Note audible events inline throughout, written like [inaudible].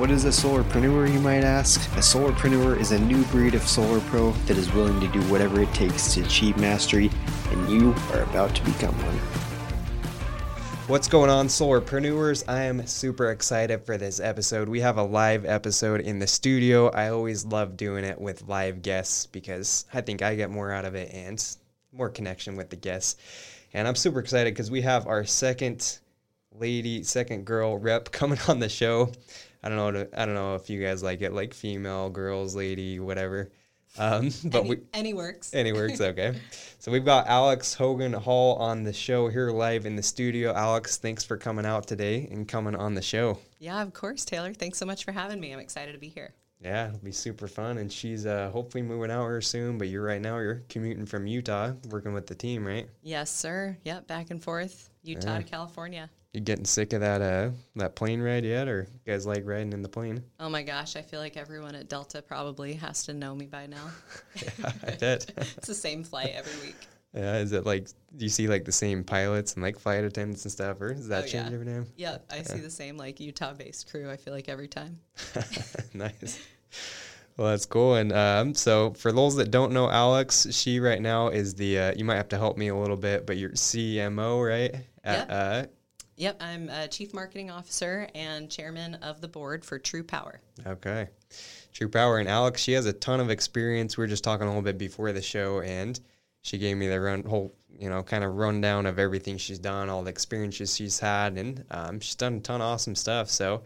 What is a solarpreneur, you might ask? A solarpreneur is a new breed of solar pro that is willing to do whatever it takes to achieve mastery, and you are about to become one. What's going on, solarpreneurs? I am super excited for this episode. We have a live episode in the studio. I always love doing it with live guests because I think I get more out of it and more connection with the guests. And I'm super excited because we have our second lady, second girl rep [laughs] coming on the show. I don't know. I don't know if you guys like it, like female, girls, lady, whatever. Um, [laughs] but any, we any works. [laughs] any works. Okay. [laughs] so we've got Alex Hogan Hall on the show here live in the studio. Alex, thanks for coming out today and coming on the show. Yeah, of course, Taylor. Thanks so much for having me. I'm excited to be here. Yeah, it'll be super fun. And she's uh, hopefully moving out here soon. But you're right now you're commuting from Utah, working with the team, right? Yes, sir. Yep, back and forth, Utah Yeah. to California. You getting sick of that uh, that plane ride yet, or you guys like riding in the plane? Oh my gosh, I feel like everyone at Delta probably has to know me by now. [laughs] yeah, I bet. [laughs] it's the same flight every week. yeah, is it like do you see like the same pilots and like flight attendants and stuff, or does that Oh, change yeah. every time? Yeah, I see the same like Utah-based crew. I feel like every time. [laughs] nice. Well, that's cool. And um, so, for those that don't know Alex, she right now is the. Uh, you might have to help me a little bit, but you're CMO, right? At, Yep. uh, Yep, I'm a chief marketing officer and chairman of the board for True Power. okay. True Power and Alex, she has a ton of experience. We were just talking a little bit before the show, and she gave me the run whole, you know, kind of rundown of everything she's done, all the experiences she's had, and um, she's done a ton of awesome stuff. So.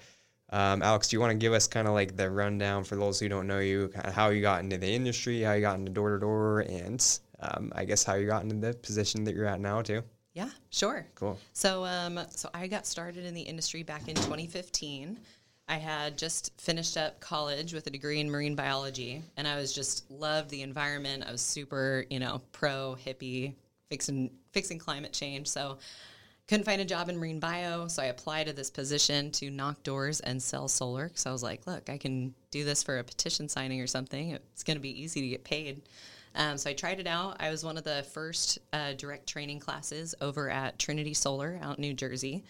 Um, Alex, do you want to give us kind of like the rundown for those who don't know you, how you got into the industry, how you got into door to door, and um, I guess how you got into the position that you're at now too? Yeah, sure. Cool. So, um, so I got started in the industry back in 2015. I had just finished up college with a degree in marine biology, and I was just loved the environment. I was super, you know, pro hippie, fixing fixing climate change. So, couldn't find a job in marine bio, so I applied to this position to knock doors and sell solar. Because I was like, look, I can do this for a petition signing or something. It's going to be easy to get paid. Um, so I tried it out. I was one of the first uh, direct training classes over at Trinity Solar out in New Jersey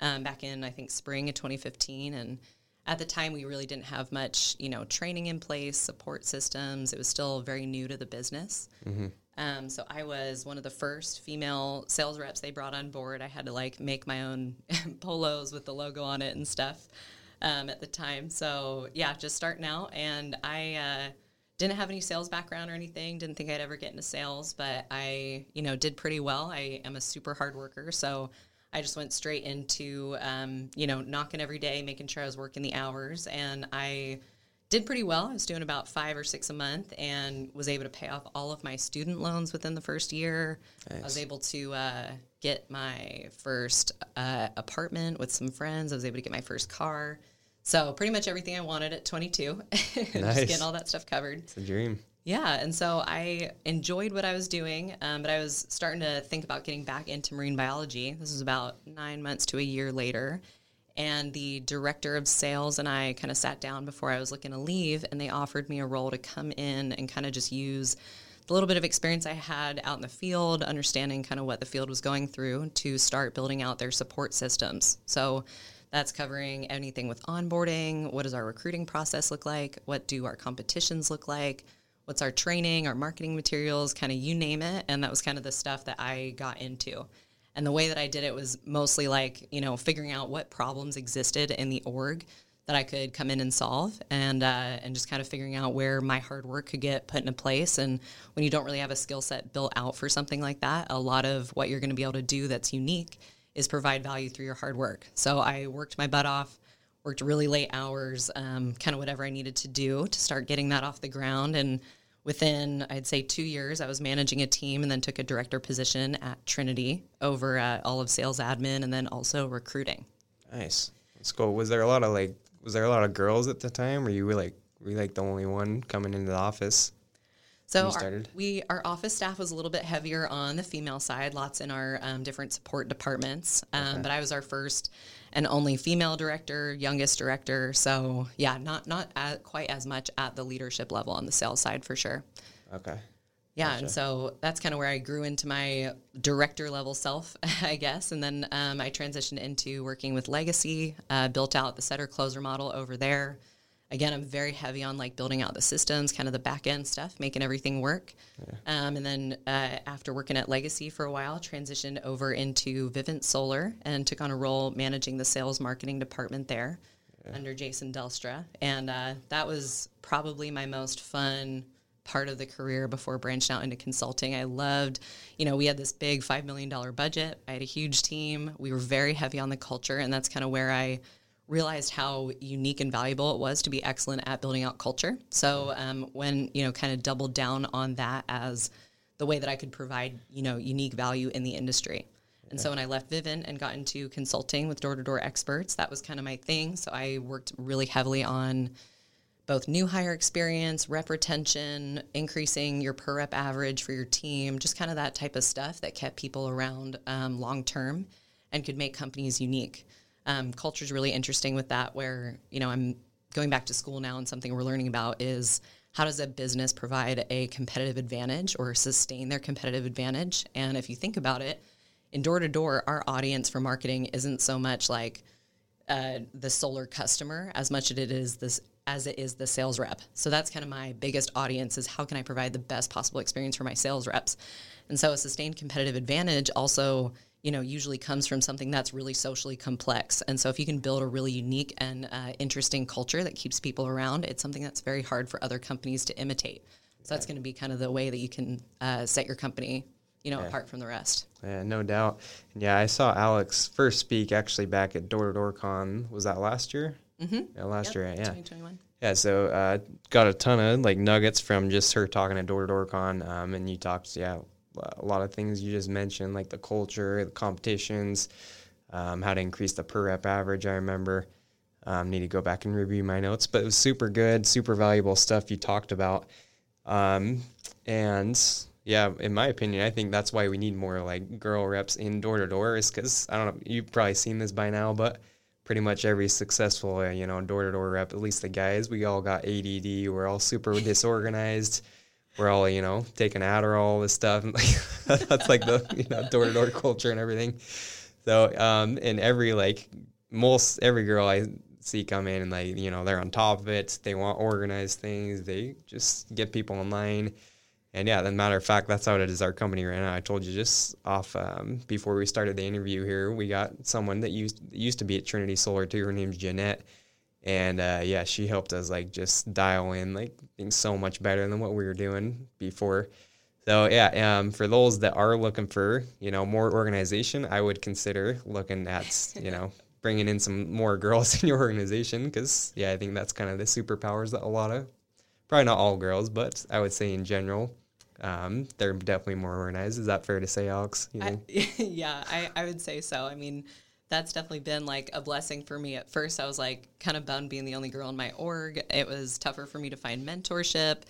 um, back in, I think, spring of 2015. And at the time, we really didn't have much, you know, training in place, support systems. It was still very new to the business. Um, so I was one of the first female sales reps they brought on board. I had to like make my own [laughs] polos with the logo on it and stuff um, at the time. So yeah, just starting out, and I uh, didn't have any sales background or anything. Didn't think I'd ever get into sales, but I you know did pretty well. I am a super hard worker, so. I just went straight into, um, you know, knocking every day, making sure I was working the hours, and I did pretty well. I was doing about five or six a month and was able to pay off all of my student loans within the first year. I was able to uh, get my first uh, apartment with some friends. I was able to get my first car. So pretty much everything I wanted at 22. Nice. [laughs] Just getting all that stuff covered. It's a dream. Yeah, and so I enjoyed what I was doing, um, but I was starting to think about getting back into marine biology. This was about nine months to a year later. And the director of sales and I kind of sat down before I was looking to leave, and they offered me a role to come in and kind of just use the little bit of experience I had out in the field, understanding kind of what the field was going through to start building out their support systems. So that's covering anything with onboarding. What does our recruiting process look like? What do our competitions look like? What's our training, our marketing materials, kind of you name it. And that was kind of the stuff that I got into. And the way that I did it was mostly like, you know, figuring out what problems existed in the org that I could come in and solve, and uh, and just kind of figuring out where my hard work could get put into place. And when you don't really have a skill set built out for something like that, a lot of what you're going to be able to do that's unique is provide value through your hard work. So I worked my butt off, worked really late hours, um, kind of whatever I needed to do to start getting that off the ground. And within, I'd say, two years, I was managing a team and then took a director position at Trinity over at all of sales admin and then also recruiting. Nice. Let's go. Was there a lot of like? Was there a lot of girls at the time? Were you like were you like the only one coming into the office? So our, we our office staff was a little bit heavier on the female side, lots in our um, different support departments. Um, But I was our first and only female director, youngest director. So yeah, not not at, quite as much at the leadership level on the sales side for sure. Okay. Yeah, and so that's kind of where I grew into my director level self, [laughs] I guess. And then um, I transitioned into working with Legacy, uh, built out the setter closer model over there. Again, I'm very heavy on like building out the systems, kind of the back end stuff, making everything work. Um, and then uh, after working at Legacy for a while, transitioned over into Vivint Solar and took on a role managing the sales marketing department there under Jason Delstra. And uh, that was probably my most fun part of the career before branching out into consulting. I loved, you know, we had this big $5 million budget. I had a huge team. We were very heavy on the culture. And that's kind of where I realized how unique and valuable it was to be excellent at building out culture. So um, when, you know, kind of doubled down on that as the way that I could provide, you know, unique value in the industry. And so when I left Vivint and got into consulting with door to door experts, that was kind of my thing. So I worked really heavily on both new hire experience, rep retention, increasing your per rep average for your team, just kind of that type of stuff that kept people around um, long term and could make companies unique. Um, Culture is really interesting with that, where you know I'm going back to school now, and something we're learning about is how does a business provide a competitive advantage or sustain their competitive advantage? And if you think about it, in door to door, our audience for marketing isn't so much like uh, the solar customer as much as it is this as it is the sales rep. So that's kind of my biggest audience is how can I provide the best possible experience for my sales reps. And so a sustained competitive advantage also, you know, usually comes from something that's really socially complex. And so if you can build a really unique and uh, interesting culture that keeps people around, it's something that's very hard for other companies to imitate. So that's going to be kind of the way that you can uh, set your company, you know, apart from the rest. Yeah, no doubt. And yeah, I saw Alex first speak actually back at Door to Door Con. Was that last year? Mm-hmm. Yeah, last Yep, year. Yeah. 2021. Yeah, so uh, got a ton of like nuggets from just her talking at Door to Door Con, um, and you talked, yeah, a lot of things you just mentioned, like the culture, the competitions, um, how to increase the per rep average. I remember. Um, need to go back and review my notes, but it was super good, super valuable stuff you talked about. Um, and yeah, in my opinion, I think that's why we need more like girl reps in door to door, is because I don't know, you've probably seen this by now, but pretty much every successful, uh, you know, door to door rep, at least the guys, we all got ADD. We're all super disorganized. We're all, you know, taking Adderall, all this stuff. And like, [laughs] that's like the, you know, door to door culture and everything. So, um, and every, like, most, every girl I see come in and, like, you know, they're on top of it. They want organized things. They just get people in line. And yeah, then matter of fact, that's how it is our company right now. I told you just off um, before we started the interview here, we got someone that used used to be at Trinity Solar too. Her name's Jeanette, and uh, yeah, she helped us like just dial in like things so much better than what we were doing before. So yeah, um, for those that are looking for you know more organization, I would consider looking at [laughs] you know bringing in some more girls [laughs] in your organization because yeah, I think that's kind of the superpowers that a lot of probably not all girls, but I would say in general, um, they're definitely more organized. Is that fair to say, Alex? You I, [laughs] yeah, I, I would say so. I mean, that's definitely been like a blessing for me. At first, I was like kind of bummed being the only girl in my org. It was tougher for me to find mentorship,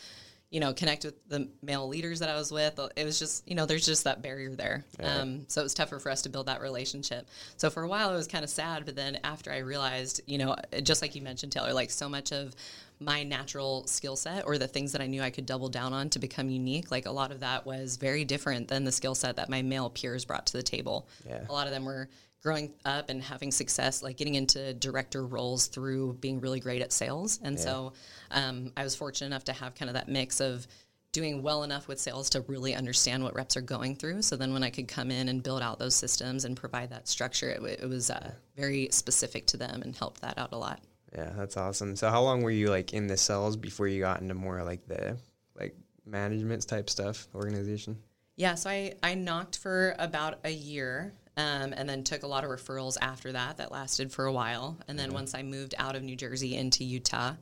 you know, connect with the male leaders that I was with. It was just, you know, there's just that barrier there. Um, so it was tougher for us to build that relationship. So for a while, it was kind of sad. But then after I realized, you know, just like you mentioned, Taylor, like so much of my natural skill set or the things that I knew I could double down on to become unique, like a lot of that was very different than the skill set that my male peers brought to the table. Yeah. A lot of them were growing up and having success, like getting into director roles through being really great at sales. And so um, I was fortunate enough to have kind of that mix of doing well enough with sales to really understand what reps are going through. So then when I could come in and build out those systems and provide that structure, it, it was uh, very specific to them and helped that out a lot. Yeah, that's awesome. So how long were you like in the cells before you got into more like the like management type stuff, organization? Yeah, so I, I knocked for about a year um, and then took a lot of referrals after that. That lasted for a while. And then once I moved out of New Jersey into Utah,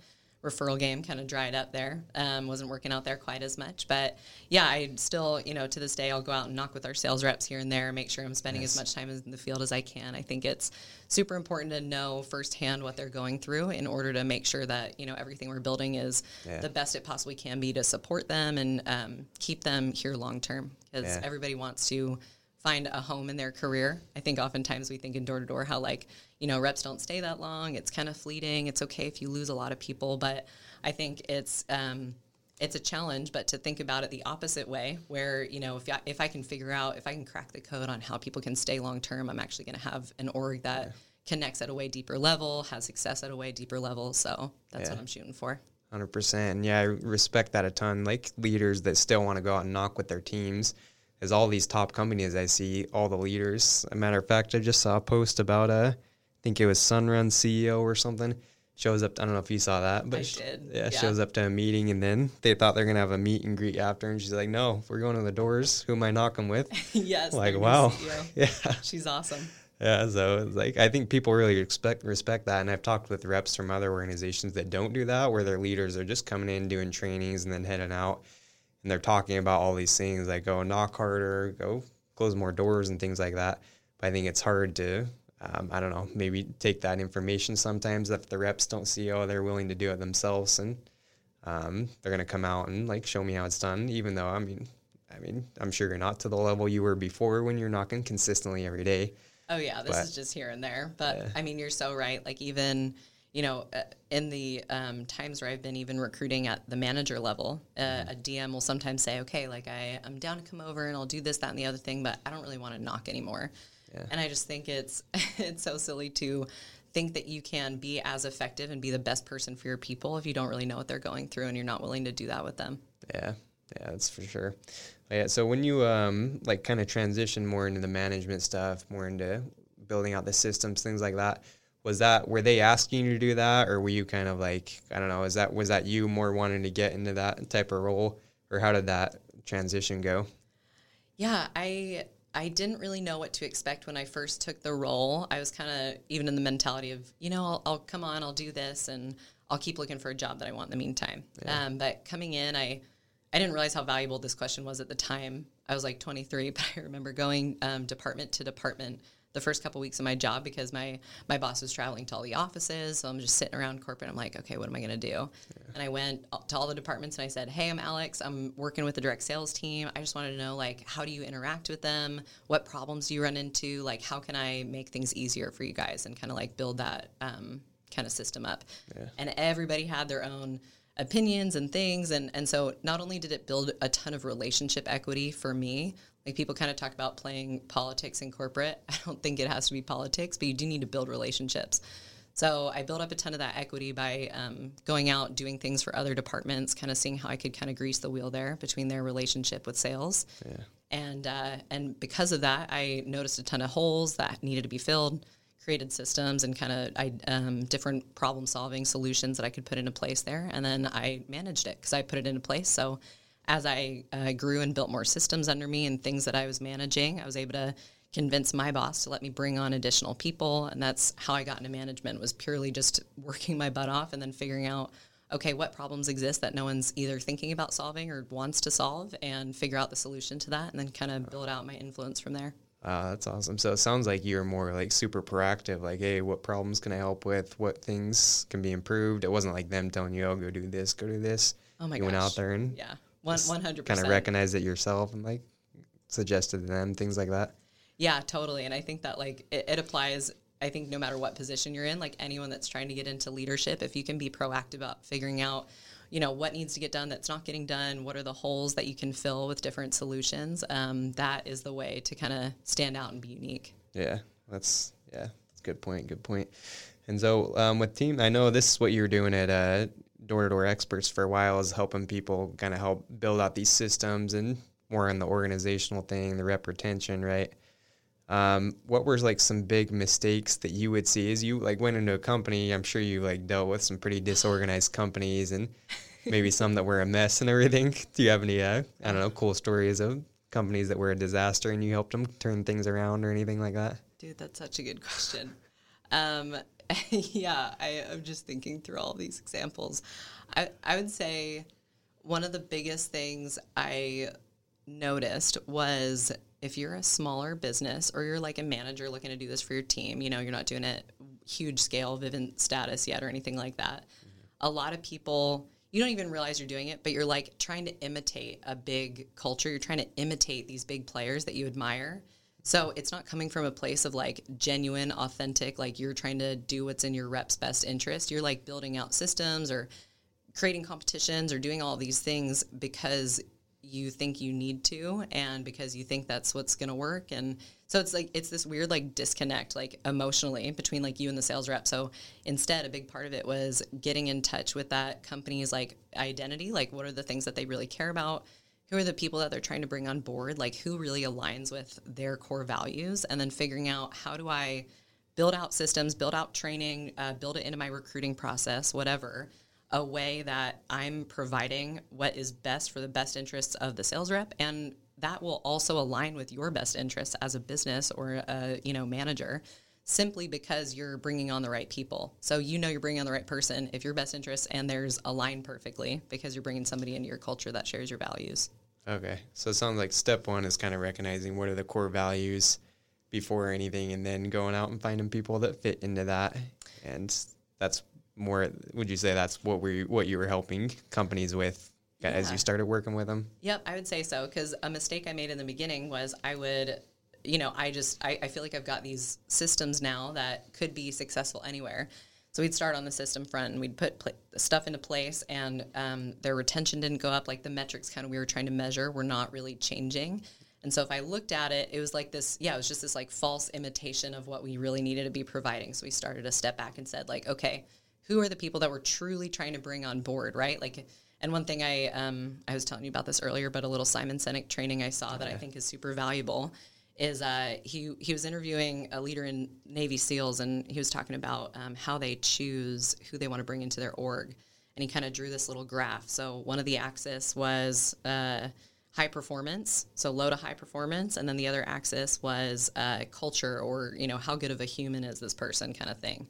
referral game kind of dried up there. Um, wasn't working out there quite as much, but yeah, I still, you know, to this day, I'll go out and knock with our sales reps here and there, make sure I'm spending as much time in the field as I can. I think it's super important to know firsthand what they're going through in order to make sure that you know everything we're building is Yeah. the best it possibly can be to support them and um, keep them here long term because Yeah. everybody wants to find a home in their career. I think oftentimes we think in door to door how like, you know, reps don't stay that long. It's kind of fleeting. It's okay if you lose a lot of people, but I think it's um, it's a challenge, but to think about it the opposite way, where you know, if I, if I can figure out, if I can crack the code on how people can stay long term, I'm actually going to have an org that connects at a way deeper level, has success at a way deeper level. So that's Yeah. what I'm shooting for. Hundred percent. Yeah, I respect that a ton. Like leaders that still want to go out and knock with their teams. Is all these top companies I see, all the leaders. A matter of fact, I just saw a post about uh, I think it was Sunrun CEO or something. Shows up. I don't know if you saw that, but I sh- did, Yeah, yeah. shows up to a meeting and then they thought they're gonna have a meet and greet after, and she's like, "No, we're going to the doors. Who am I knocking with?" [laughs] yes. like, wow, [laughs] yeah. She's awesome. Yeah, so it's like I think people really respect respect that, and I've talked with reps from other organizations that don't do that, where their leaders are just coming in doing trainings and then heading out, and they're talking about all these things like go knock harder, go close more doors, and things like that. But I think it's hard to, um, I don't know, maybe take that information sometimes if the reps don't see, oh, they're willing to do it themselves, and um, they're gonna come out and like show me how it's done, even though I mean, I mean, I'm sure you're not to the level you were before when you're knocking consistently every day. Oh yeah, this But- is just here and there. But Yeah. I mean, you're so right. Like even you know, uh, in the um, times where I've been even recruiting at the manager level, uh, Mm-hmm. a DM will sometimes say, "Okay, like I, I'm down to come over and I'll do this, that, and the other thing, but I don't really want to knock anymore." Yeah. And I just think it's [laughs] it's so silly to think that you can be as effective and be the best person for your people if you don't really know what they're going through and you're not willing to do that with them. Yeah, yeah, that's for sure. Yeah, so when you um like kind of transition more into the management stuff, more into building out the systems, things like that, was that were they asking you to do that, or were you kind of like I don't know, is that was that you more wanting to get into that type of role, or how did that transition go? Yeah, I I didn't really know what to expect when I first took the role. I was kind of even in the mentality of, you know, I'll, I'll come on, I'll do this, and I'll keep looking for a job that I want in the meantime. Um, but coming in, I I didn't realize how valuable this question was at the time. I was like 23, [laughs] but I remember going um, department to department the first couple weeks of my job because my my boss was traveling to all the offices. So I'm just sitting around corporate. I'm like, okay, what am I going to do? And I went to all the departments and I said, hey, I'm Alex. I'm working with the direct sales team. I just wanted to know like how do you interact with them? What problems do you run into? Like how can I make things easier for you guys and kind of like build that um, kind of system up? And everybody had their own opinions and things and and so not only did it build a ton of relationship equity for me like people kind of talk about playing politics in corporate [laughs] i don't think it has to be politics but you do need to build relationships so i built up a ton of that equity by um, going out doing things for other departments kind of seeing how i could kind of grease the wheel there between their relationship with sales Yeah. and uh, and because of that, I noticed a ton of holes that needed to be filled. Created systems and kind of I um, different problem solving solutions that I could put into place there, and then I managed it because I put it into place. So as I uh, grew and built more systems under me and things that I was managing, I was able to convince my boss to let me bring on additional people, and that's how I got into management. Was purely just working my butt off and then figuring out okay, what problems exist that no one's either thinking about solving or wants to solve, and figure out the solution to that, and then kind of build out my influence from there. Uh, that's awesome. So it sounds like you're more like super proactive. Like, hey, what problems can I help with? What things can be improved? It wasn't like them telling you, "Oh, go do this, go do this." Oh my you went out there and Yeah, one hundred kind of recognize it yourself and like suggested to them things like that. Yeah, totally. And I think that like it, it applies. I think no matter what position you're in, like anyone that's trying to get into leadership, if you can be proactive about figuring out, you know, what needs to get done that's not getting done, what are the holes that you can fill with different solutions, um, that is the way to kind of stand out and be unique. Yeah, that's yeah, that's a good point. Good point. And so um, with team, I know this is what you were doing at uh, Door to Door Experts for a while, is helping people kind of help build out these systems and more on the organizational thing, the rep retention, right? Um, what were like some big mistakes that you would see as you like went into a company? I'm sure you like dealt with some pretty disorganized companies and maybe some that were a mess and everything. [laughs] Do you have any uh, I don't know cool stories of companies that were a disaster and you helped them turn things around or anything like that? Dude, that's such a good question. Um, [laughs] yeah, I, I'm just thinking through all these examples. I, I would say one of the biggest things I noticed was if you're a smaller business or you're like a manager looking to do this for your team, you know, you're not doing it huge scale Vivint status yet or anything like that. Mm-hmm. A lot of people you don't even realize you're doing it, but you're like trying to imitate a big culture. You're trying to imitate these big players that you admire. So it's not coming from a place of like genuine, authentic, like you're trying to do what's in your rep's best interest. You're like building out systems or creating competitions or doing all these things because you think you need to and because you think that's what's going to work. And so it's like it's this weird like disconnect like emotionally between like you and the sales rep. So instead a big part of it was getting in touch with that company's like identity like what are the things that they really care about who are the people that they're trying to bring on board? Like who really aligns with their core values? And then figuring out how do i build out systems build out training uh, build it into my recruiting process whatever a way that I'm providing what is best for the best interests of the sales rep? And that will also align with your best interests as a business or a you know manager simply because you're bringing on the right people. So you know you're bringing on the right person if your best interests and theirs align perfectly because you're bringing somebody into your culture that shares your values. Okay. So it sounds like step 1 is kind of recognizing what are the core values before anything and then going out and finding people that fit into that and that's more would you say that's what we what you were helping companies with yeah. as you started working with them yep i would say so because a mistake i made in the beginning was i would you know i just I, I feel like i've got these systems now that could be successful anywhere so we'd start on the system front and we'd put pl- stuff into place and um, their retention didn't go up like the metrics kind of we were trying to measure were not really changing and so if I looked at it, it was like this, yeah, it was just this like false imitation of what we really needed to be providing. So we started to step back and said, like, okay, who are the people that we're truly trying to bring on board, right? Like, and one thing I um, I was telling you about this earlier, but a little Simon Sinek training I saw that I think is super valuable is uh, he he was interviewing a leader in Navy SEALs, and he was talking about um, how they choose who they want to bring into their org, and he kind of drew this little graph. So one of the axis was uh, high performance, so low to high performance, and then the other axis was uh, culture, or you know how good of a human is this person, kind of thing.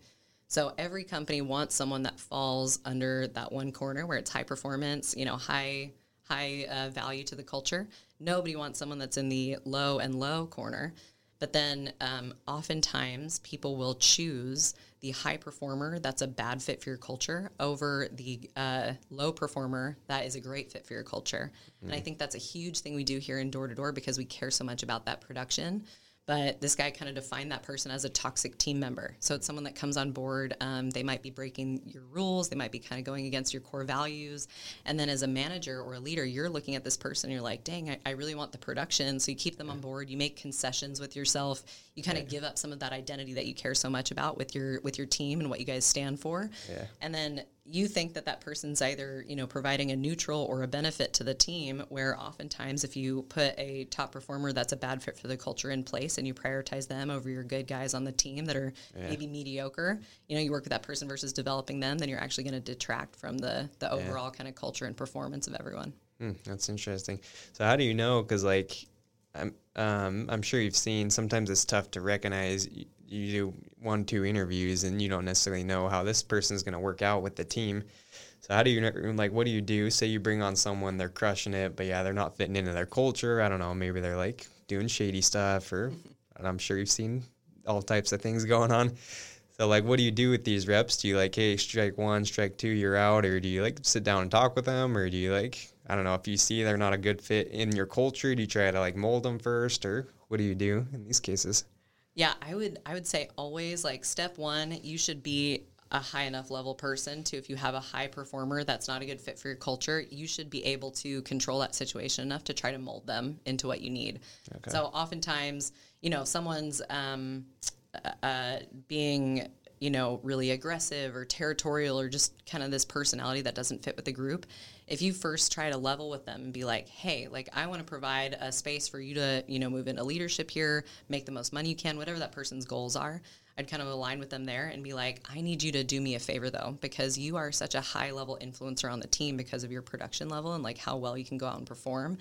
So every company wants someone that falls under that one corner where it's high performance, you know, high high uh, value to the culture. Nobody wants someone that's in the low and low corner. But then um, oftentimes people will choose the high performer that's a bad fit for your culture over the uh, low performer that is a great fit for your culture. Mm. And I mm. think that's a huge thing we do here in door to door because we care so much about that production but this guy kind of defined that person as a toxic team member. So it's someone that comes on board. Um, they might be breaking your rules. They might be kind of going against your core values. And then as a manager or a leader, you're looking at this person. you're like, dang, I, I, really want the production. So you keep them on board. You make concessions with yourself. You kind of yeah. give up some of that identity that you care so much about with your with your team and what you guys stand for. Yeah. And then you think that that person's either you know providing a neutral or a benefit to the team where oftentimes if you put a top performer that's a bad fit for the culture in place and you prioritize them over your good guys on the team that are yeah. maybe mediocre you know you work with that person versus developing them then you're actually going to detract from the the overall yeah. kind of culture and performance of everyone hmm, that's interesting so how do you know because like I'm um, I'm sure you've seen sometimes it's tough to recognize you do one two interviews and you don't necessarily know how this person is going to work out with the team. So how do you like what do you do? Say you bring on someone they're crushing it but yeah they're not fitting into their culture. I don't know maybe they're like doing shady stuff or [laughs] i'm sure you've seen all types of things going on. So like what do you do with these reps? Do you like hey strike one strike two you're out? Or do you like sit down and talk with them? Or do you like i don't know if you see they're not a good fit in your culture do you try to like mold them first? Or what do you do in these cases yeah, I would I would say always like step 1, you should be a high enough level person to if you have a high performer that's not a good fit for your culture, you should be able to control that situation enough to try to mold them into what you need. Okay. So oftentimes, you know, someone's um, uh, being you know, really aggressive or territorial or just kind of this personality that doesn't fit with the group, if you first try to level with them and be like, hey, like I want to provide a space for you to, you know, move into leadership here, make the most money you can, whatever that person's goals are, I'd kind of align with them there and be like, I need you to do me a favor though, because you are such a high level influencer on the team because of your production level and like how well you can go out and perform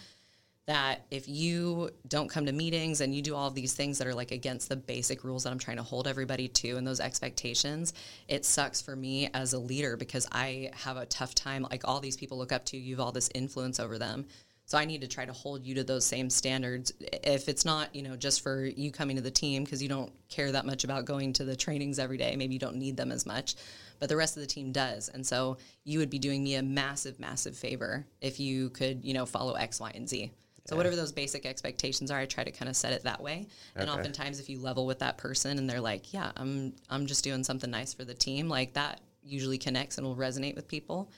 that if you don't come to meetings and you do all these things that are like against the basic rules that I'm trying to hold everybody to and those expectations, it sucks for me as a leader because I have a tough time. Like all these people look up to you, you have all this influence over them. So I need to try to hold you to those same standards. If it's not, you know, just for you coming to the team because you don't care that much about going to the trainings every day, maybe you don't need them as much, but the rest of the team does. And so you would be doing me a massive, massive favor if you could, you know, follow X, Y, and Z. So whatever those basic expectations are, I try to kind of set it that way. And Okay. oftentimes, if you level with that person and they're like, "Yeah, I'm I'm just doing something nice for the team," like that usually connects and will resonate with people.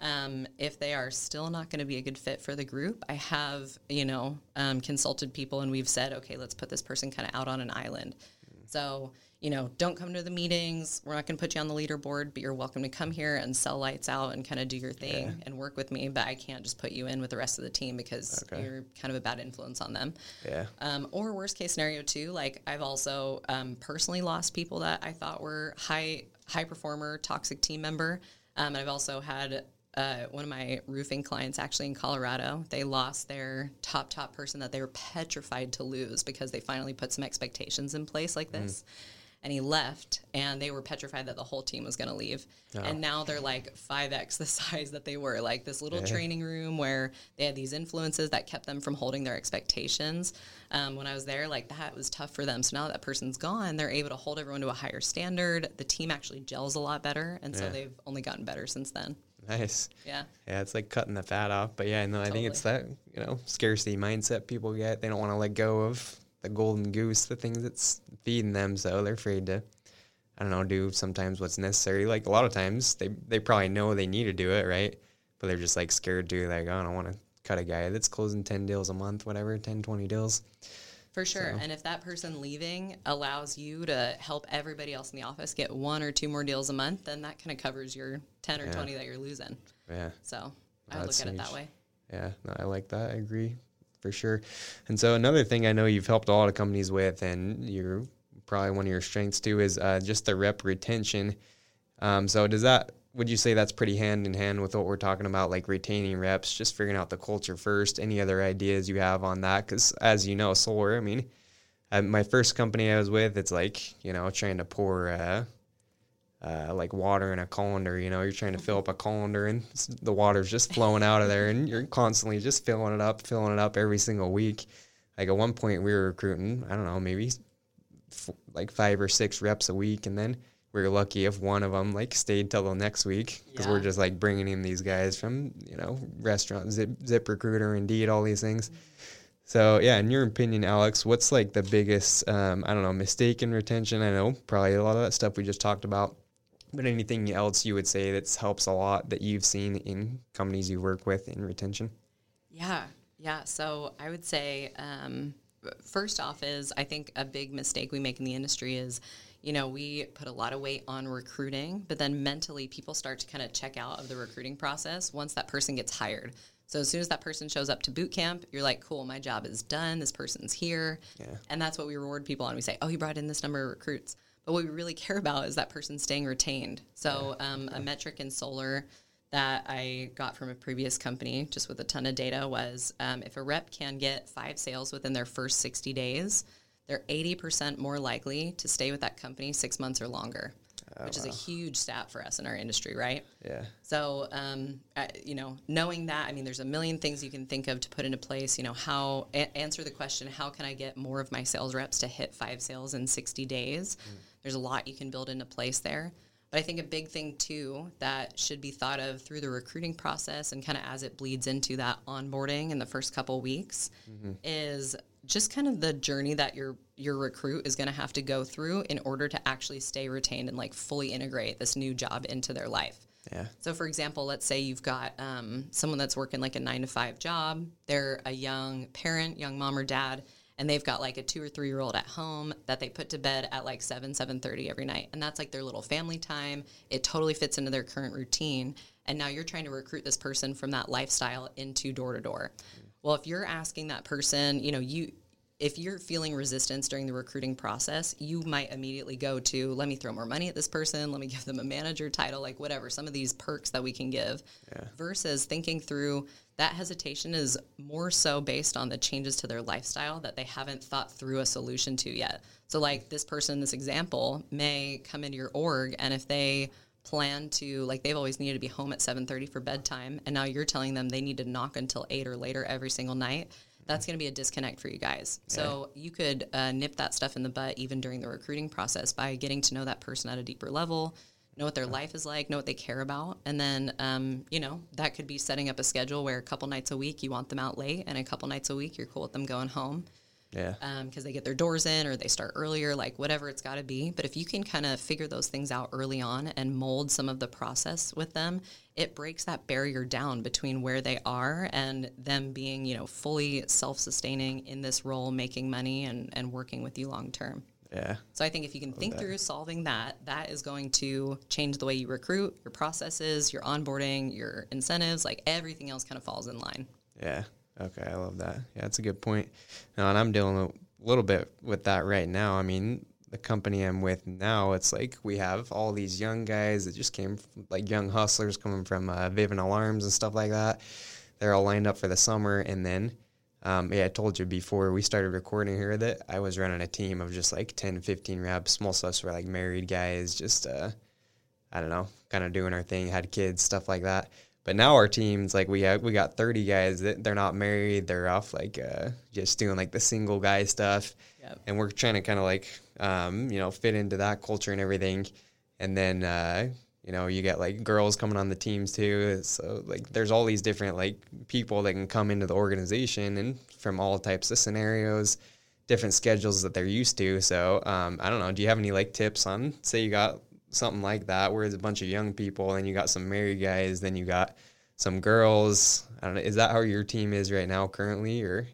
Um, if they are still not going to be a good fit for the group, I have you know um, consulted people and we've said, okay, let's put this person kind of out on an island. So, you know, don't come to the meetings. We're not going to put you on the leaderboard, but you're welcome to come here and sell lights out and kind of do your thing and work with me. But I can't just put you in with the rest of the team because Okay. you're kind of a bad influence on them. Yeah. Um, or worst case scenario too, like I've also um, personally lost people that I thought were high high performer, toxic team member. Um, and I've also had uh, one of my roofing clients actually in Colorado. They lost their top top person that they were petrified to lose because they finally put some expectations in place like this. And he left, and they were petrified that the whole team was going to leave. And now they're like 5x the [laughs] size that they were. Like this little training room where they had these influences that kept them from holding their expectations. Um, when I was there, like that was tough for them. So now that, that person's gone, they're able to hold everyone to a higher standard. The team actually gels a lot better. And so Yeah. they've only gotten better since then. Nice. Yeah. Yeah, it's like cutting the fat off. But yeah, no, I think it's that, you know, scarcity mindset people get. They don't want to let go of the golden goose, the things that's feeding them. So they're afraid to, I don't know, do sometimes what's necessary. Like a lot of times they, they probably know they need to do it, right? But they're just like scared to, like, oh, I don't want to cut a guy that's closing 10 deals a month, whatever, 10, 20 deals. For sure. And if that person leaving allows you to help everybody else in the office get one or two more deals a month, then that kind of covers your 10 or Yeah. 20 that you're losing. Yeah. So I would look at it that way. Yeah, no, I like that. I agree for sure. And so another thing I know you've helped a lot of companies with, and you're probably one of your strengths too, is uh, just the rep retention. Um, so does that? Would you say that's pretty hand in hand with what we're talking about, like retaining reps, just figuring out the culture first? Any other ideas you have on that? Because as you know, solar. I mean, at my first company I was with, it's like you know trying to pour. Uh, uh, like water in a colander. You know, you're trying to fill up a colander and the water's just flowing out of there, and you're constantly just filling it up, filling it up every single week. Like at one point, we were recruiting, I don't know, maybe f- like five or six reps a week, and then we were lucky if one of them like stayed till the next week because we're just like bringing in these guys from you know restaurant, Zip, Zip Recruiter, Indeed, all these things. So yeah, in your opinion, Alex, what's like the biggest um, I don't know mistake in retention? I know probably a lot of that stuff we just talked about, but anything else you would say that helps a lot that you've seen in companies you work with in retention? Yeah, yeah. So I would say, um, first off, is I think a big mistake we make in the industry is, you know, we put a lot of weight on recruiting, but then mentally people start to kind of check out of the recruiting process once that person gets hired. So as soon as that person shows up to boot camp, you're like, cool, my job is done. This person's here. Yeah. And that's what we reward people on. We say, oh, you brought in this number of recruits. But what we really care about is that person staying retained. So um, a metric in solar that I got from a previous company, just with a ton of data, was um, if a rep can get five sales within their first 60 days, they're 80% more likely to stay with that company six months or longer, which is a huge stat for us in our industry, right? Yeah. So, um, uh, you know, knowing that, I mean, there's a million things you can think of to put into place. You know, how a- answer the question, how can I get more of my sales reps to hit five sales in 60 days? There's a lot you can build into place there. But I think a big thing too that should be thought of through the recruiting process and kind of as it bleeds into that onboarding in the first couple weeks is just kind of the journey that your your recruit is going to have to go through in order to actually stay retained and like fully integrate this new job into their life. Yeah. So, for example, let's say you've got um, someone that's working like a nine to five job. They're a young parent, young mom or dad, and they've got like a two or three year old at home that they put to bed at like seven, seven thirty every night, and that's like their little family time. It totally fits into their current routine, and now you're trying to recruit this person from that lifestyle into door to door. Well, if you're asking that person, you know, you if you're feeling resistance during the recruiting process, you might immediately go to, let me throw more money at this person, let me give them a manager title, like whatever, some of these perks that we can give, yeah. versus thinking through that hesitation is more so based on the changes to their lifestyle that they haven't thought through a solution to yet. So, like this person, this example, may come into your org, and if they plan to like they've always needed to be home at 7:30 for bedtime and now you're telling them they need to knock until 8 or later every single night that's going to be a disconnect for you guys. Yeah. So you could uh, nip that stuff in the butt even during the recruiting process by getting to know that person at a deeper level, know what their life is like, know what they care about, and then um, you know that could be setting up a schedule where a couple nights a week you want them out late, and a couple nights a week you're cool with them going home. Yeah. Because um, they get their doors in or they start earlier, like whatever it's got to be. But if you can kind of figure those things out early on and mold some of the process with them, it breaks that barrier down between where they are and them being, you know, fully self sustaining in this role, making money and, and working with you long term. Yeah. So I think if you can think that. through solving that, that is going to change the way you recruit, your processes, your onboarding, your incentives, like everything else kind of falls in line. Yeah. Okay, I love that. Yeah, that's a good point. Now, and I'm dealing a little bit with that right now. I mean, the company I'm with now, it's like we have all these young guys that just came, from, like young hustlers coming from uh, Vivint Alarms and stuff like that. They're all lined up for the summer, and then, um, yeah, I told you before we started recording here that I was running a team of just like 10, 15 reps. Most of us were like married guys, just uh, I don't know, kind of doing our thing, had kids, stuff like that. But now our teams, like we have, we got 30 guys that they're not married. They're off like uh, just doing like the single guy stuff. Yep. And we're trying to kind of like, um, you know, fit into that culture and everything. And then, uh, you know, you get like girls coming on the teams too. So like there's all these different like people that can come into the organization and from all types of scenarios, different schedules that they're used to. So um, I don't know. Do you have any like tips on, say you got something like that where it's a bunch of young people and you got some married guys, then you got some girls. I don't know. Is that how your team is right now currently or?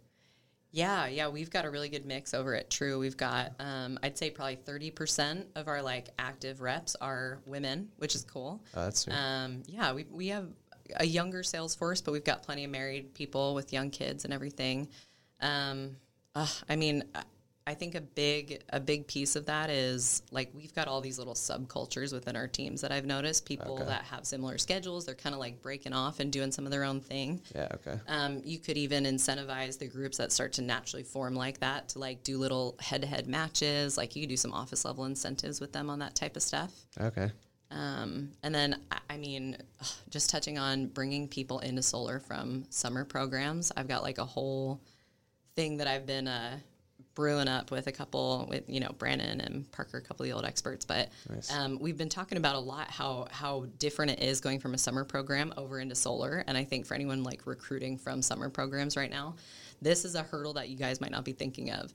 Yeah, yeah, we've got a really good mix over at True. We've got, um, I'd say, probably thirty percent of our like active reps are women, which is cool. Oh, that's sweet. Um, yeah, we we have a younger sales force, but we've got plenty of married people with young kids and everything. Um, uh, I mean, I think a big a big piece of that is like we've got all these little subcultures within our teams that I've noticed. People okay. that have similar schedules, they're kind of like breaking off and doing some of their own thing. Yeah, okay. Um, you could even incentivize the groups that start to naturally form like that to like do little head to head matches. Like you could do some office level incentives with them on that type of stuff. Okay. Um, and then, I mean, just touching on bringing people into solar from summer programs, I've got like a whole thing that I've been uh, brewing up with a couple with you know Brandon and Parker, a couple of the old experts. But nice. um, we've been talking about a lot how how different it is going from a summer program over into solar. And I think for anyone like recruiting from summer programs right now, this is a hurdle that you guys might not be thinking of.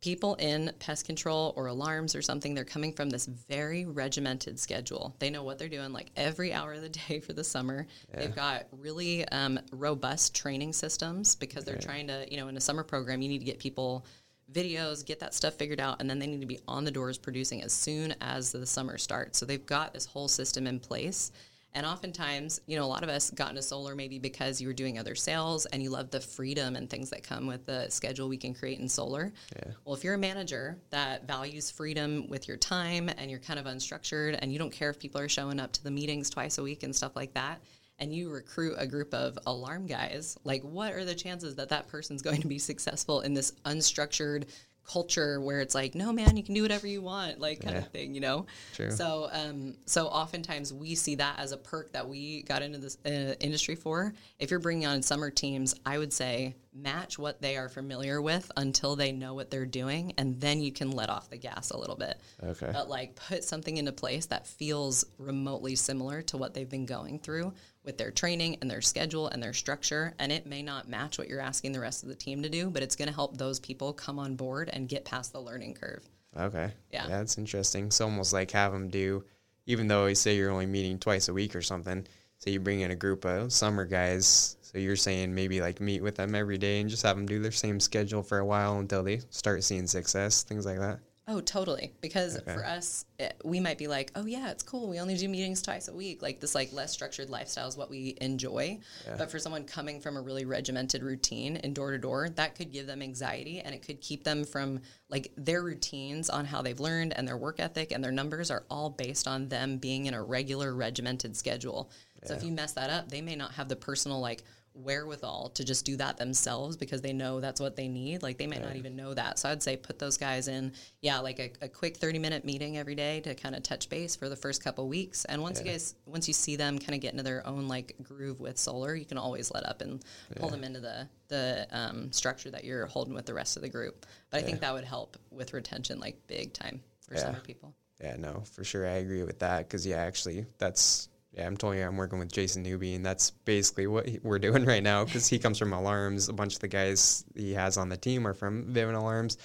People in pest control or alarms or something, they're coming from this very regimented schedule. They know what they're doing like every hour of the [laughs] day for the summer. Yeah. They've got really um, robust training systems because they're trying to, you know, in a summer program, you need to get people videos, get that stuff figured out, and then they need to be on the doors producing as soon as the summer starts. So they've got this whole system in place. And oftentimes, you know, a lot of us got into solar maybe because you were doing other sales and you love the freedom and things that come with the schedule we can create in solar. Yeah. Well, if you're a manager that values freedom with your time and you're kind of unstructured and you don't care if people are showing up to the meetings twice a week and stuff like that, and you recruit a group of alarm guys, like what are the chances that that person's [laughs] going to be successful in this unstructured culture where it's like, no, man, you can do whatever you want, like kind yeah. of thing, you know? True. So, um, so oftentimes we see that as a perk that we got into this uh, industry for. If you're bringing on summer teams, I would say match what they are familiar with until they know what they're doing, and then you can let off the gas a little bit. Okay. But like put something into place that feels remotely similar to what they've been going through with their training and their schedule and their structure. And it may not match what you're asking the rest of the team to do, but it's going to help those people come on board and get past the learning curve. Okay. Yeah. that's interesting. It's almost like have them do, even though you say you're only meeting twice a week or something, say you bring in a group of summer guys. So you're saying maybe like meet with them every day and just have them do their same schedule for a while until they start seeing success, things like that. Oh, totally. Because okay. for us, it, we might be like, oh yeah, it's cool. We only do meetings twice a week. Like this, like less structured lifestyle is what we enjoy. Yeah. But for someone coming from a really regimented routine and door to door, that could give them anxiety, and it could keep them from like their routines on how they've learned and their work ethic and their numbers are all based on them being in a regular regimented schedule. Yeah. So if you mess that up, they may not have the personal like wherewithal to just do that themselves because they know that's what they need. Like they might not even know that. So I'd say put those guys in, yeah, like a, a quick 30 minute meeting every day to kind of touch base for the first couple weeks. And once yeah. you guys, once you see them kind of get into their own like groove with solar, you can always let up and pull yeah. them into the, the um, structure that you're holding with the rest of the group. But I think that would help with retention like big time for summer people. Yeah, no, for sure. I agree with that because, yeah, actually, that's yeah, I'm telling you, I'm working with Jason Newby, and that's basically what he, we're doing [laughs] right now because he comes from Alarms. A bunch of the guys he has on the team are from Vivint Alarms.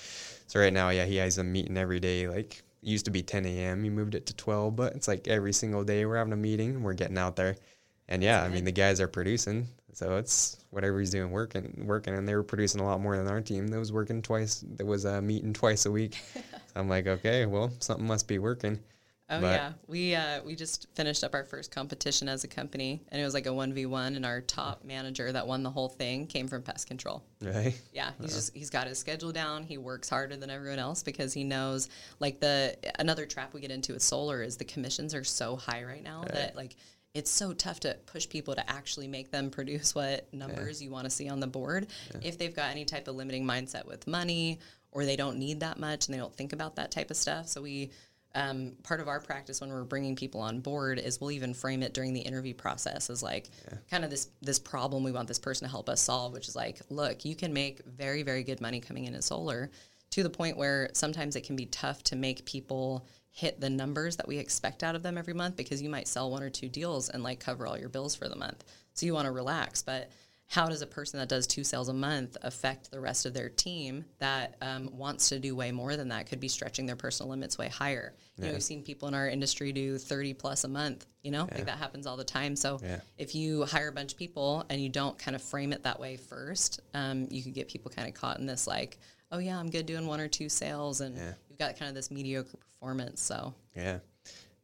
So right now, yeah, he has a meeting every day. Like used to be 10 a.m. He moved it to 12, but it's like every single day we're having a meeting. We're getting out there, and yeah, I mean the guys are producing. So it's whatever he's doing, working, working, and they were producing a lot more than our team. That was working twice. There was a meeting twice a week. [laughs] so I'm like, okay, well, something must be working. Oh but yeah, we uh, we just finished up our first competition as a company, and it was like a one v one, and our top manager that won the whole thing came from pest control. Right. Yeah, he's uh-huh. just he's got his schedule down. He works harder than everyone else because he knows like the another trap we get into with solar is the commissions are so high right now right. that like it's so tough to push people to actually make them [laughs] produce what numbers yeah. you want to see on the board yeah. if they've got any type of limiting mindset with money or they don't need that much and they don't think about that type of stuff. So we um, part of our practice when we're bringing people on board is we'll even frame it during the interview process as like yeah. kind of this this problem we want this person to help us solve, which is like, look, you can make very very good money coming in as solar, to the point where sometimes it can be tough to make people hit the numbers that we expect out of them every month because you might sell one or two deals and like cover all your bills for the month. So you want to relax, but how does a person that does two sales a month affect the rest of their team that um, wants to do way more than that? Could be stretching their personal limits way higher. You yeah. know we've seen people in our industry do 30 plus a month you know? Yeah. like that happens all the time. So yeah. if you hire a bunch of people and you don't kind of frame it that way first um, you could get people kind of caught in this like oh yeah i'm good doing one or two sales and you've got kind of this mediocre performance so. Yeah.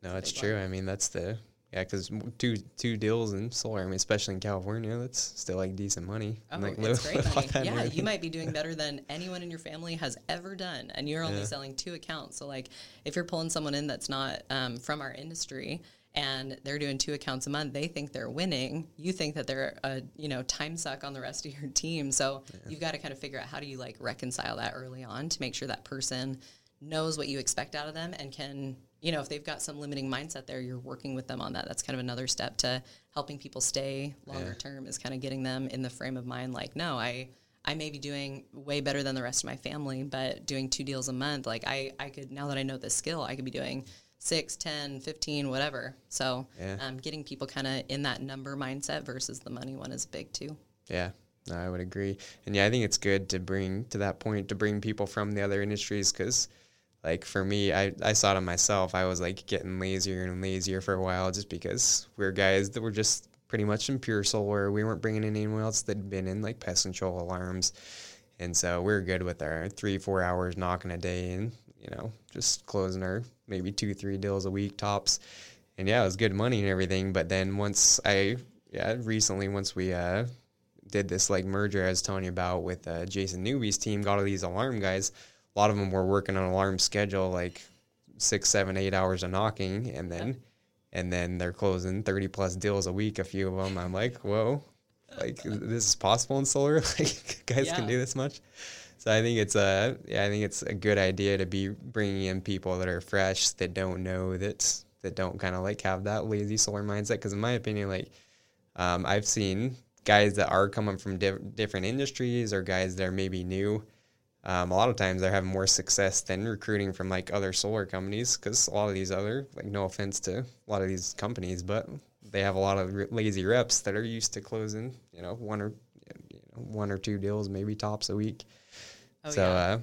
No it's true. I mean that's the yeah, because two two deals in solar, I mean, especially in California, that's still like decent money. Oh, like, it's [laughs] great money. Yeah, you might be doing better than anyone in your family has ever done, and you're only yeah. selling two accounts. So, like, if you're pulling someone in that's not um, from our industry and they're doing two accounts a month, they think they're winning. You think that they're a you know time suck on the rest of your team. So yeah. you've got to kind of figure out how do you like reconcile that early on to make sure that person knows what you expect out of them and can you know, if they've got some limiting mindset there, you're working with them on that. That's kind of another step to helping people stay longer yeah. term is kind of getting them in the frame of mind like, no, I I may be doing way better than the rest of my family, but doing two deals a month, like I, I could now that I know this skill, I could be doing six, 10, 15, whatever. So yeah. um, getting people kind of in that number mindset versus the money one is big too. Yeah. No, I would agree. And yeah, I think it's good to bring to that point to bring people from the other industries because – like for me, I, I saw it myself. I was like getting lazier and lazier for a while just because we are guys that were just pretty much in pure solar. We weren't bringing in anyone else that'd been in like pest control alarms. And so we are good with our three, four hours knocking a day and, you know, just closing our maybe two, three deals a week tops. And yeah, it was good money and everything. But then once I, yeah, recently, once we, uh, did this like merger I was telling you about with uh, Jason Newby's team, got all these alarm guys a lot of them were working on alarm schedule like six, seven, eight hours of knocking, and then and then they're closing thirty plus deals a week. A few of them, I'm like, whoa, like this is possible in solar. [laughs] like guys yeah. can do this much. So I think it's a yeah, I think it's a good idea to be bringing in people that are fresh that don't know that that don't kind of like have that lazy solar mindset. Because in my opinion, like um, I've seen guys that are coming from diff- different industries or guys that are maybe new um, a lot of times they're having more success than recruiting from like other solar companies because a lot of these other like no offense to a lot of these companies but they have a lot of lazy reps that are used to closing you know one or you know, one or two deals maybe tops a week. Oh, so yeah, uh,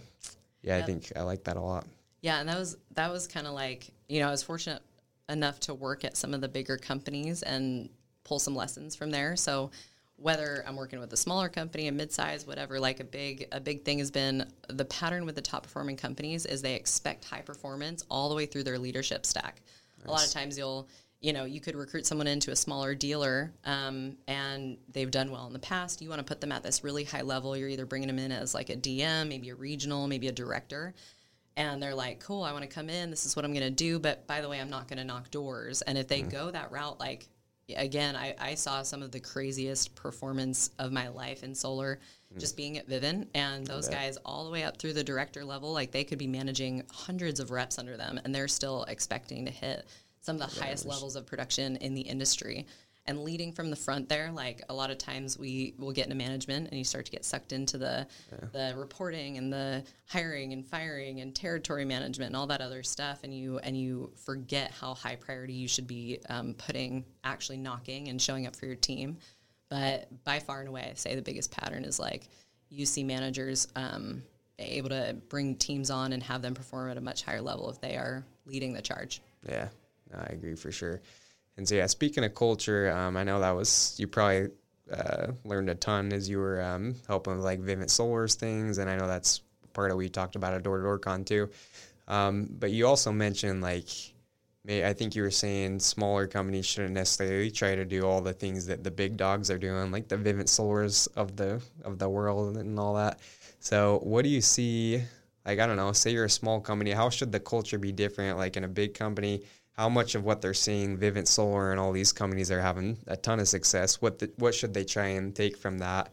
yeah yep. i think i like that a lot. Yeah and that was that was kind of like you know i was fortunate enough to work at some of the bigger companies and pull some lessons from there. So whether I'm working with a smaller company, a mid-size, whatever, like a big a big thing has been the pattern with the top performing companies is they expect high performance all the way through their leadership stack. Nice. A lot of times you'll you know you could recruit someone into a smaller dealer um, and they've done well in the past you want to put them at this really high level you're either bringing them in as like a dm maybe a regional maybe a director and they're like cool i want to come in this is what i'm going to do but by the way i'm not going to knock doors and if they mm. go that route like again I, I, saw some of the craziest performance of my life in solar mm. just being at vivint and those guys all the way up through the director level like they could be managing hundreds of reps under them and they're still expecting to hit some of the highest levels of production in the industry. And leading from the front there, like a lot of times we will get into management and you start to get sucked into the yeah. the reporting and the hiring and firing and territory management and all that other stuff, and you and you forget how high priority you should be um, putting actually knocking and showing up for your team. But by far and away, I say the biggest pattern is like you see managers um, able to bring teams on and have them perform at a much higher level if they are leading the charge. Yeah, I agree for sure. And so, yeah, speaking of culture, um, I know that was you probably uh, learned a ton as you were um, helping with like Vivint Solar's things, and I know that's part of what you talked about at Door to Door Con too. Um, but you also mentioned like, I think you were saying smaller companies shouldn't necessarily try to do all the things that the big dogs are doing, like the Vivint Solars of the of the world and all that. So, what do you see? Like, I don't know. Say you're a small company, how should the culture be different? Like in a big company, how much of what they're seeing, Vivint Solar and all these companies are having a ton of success. What the, what should they try and take from that?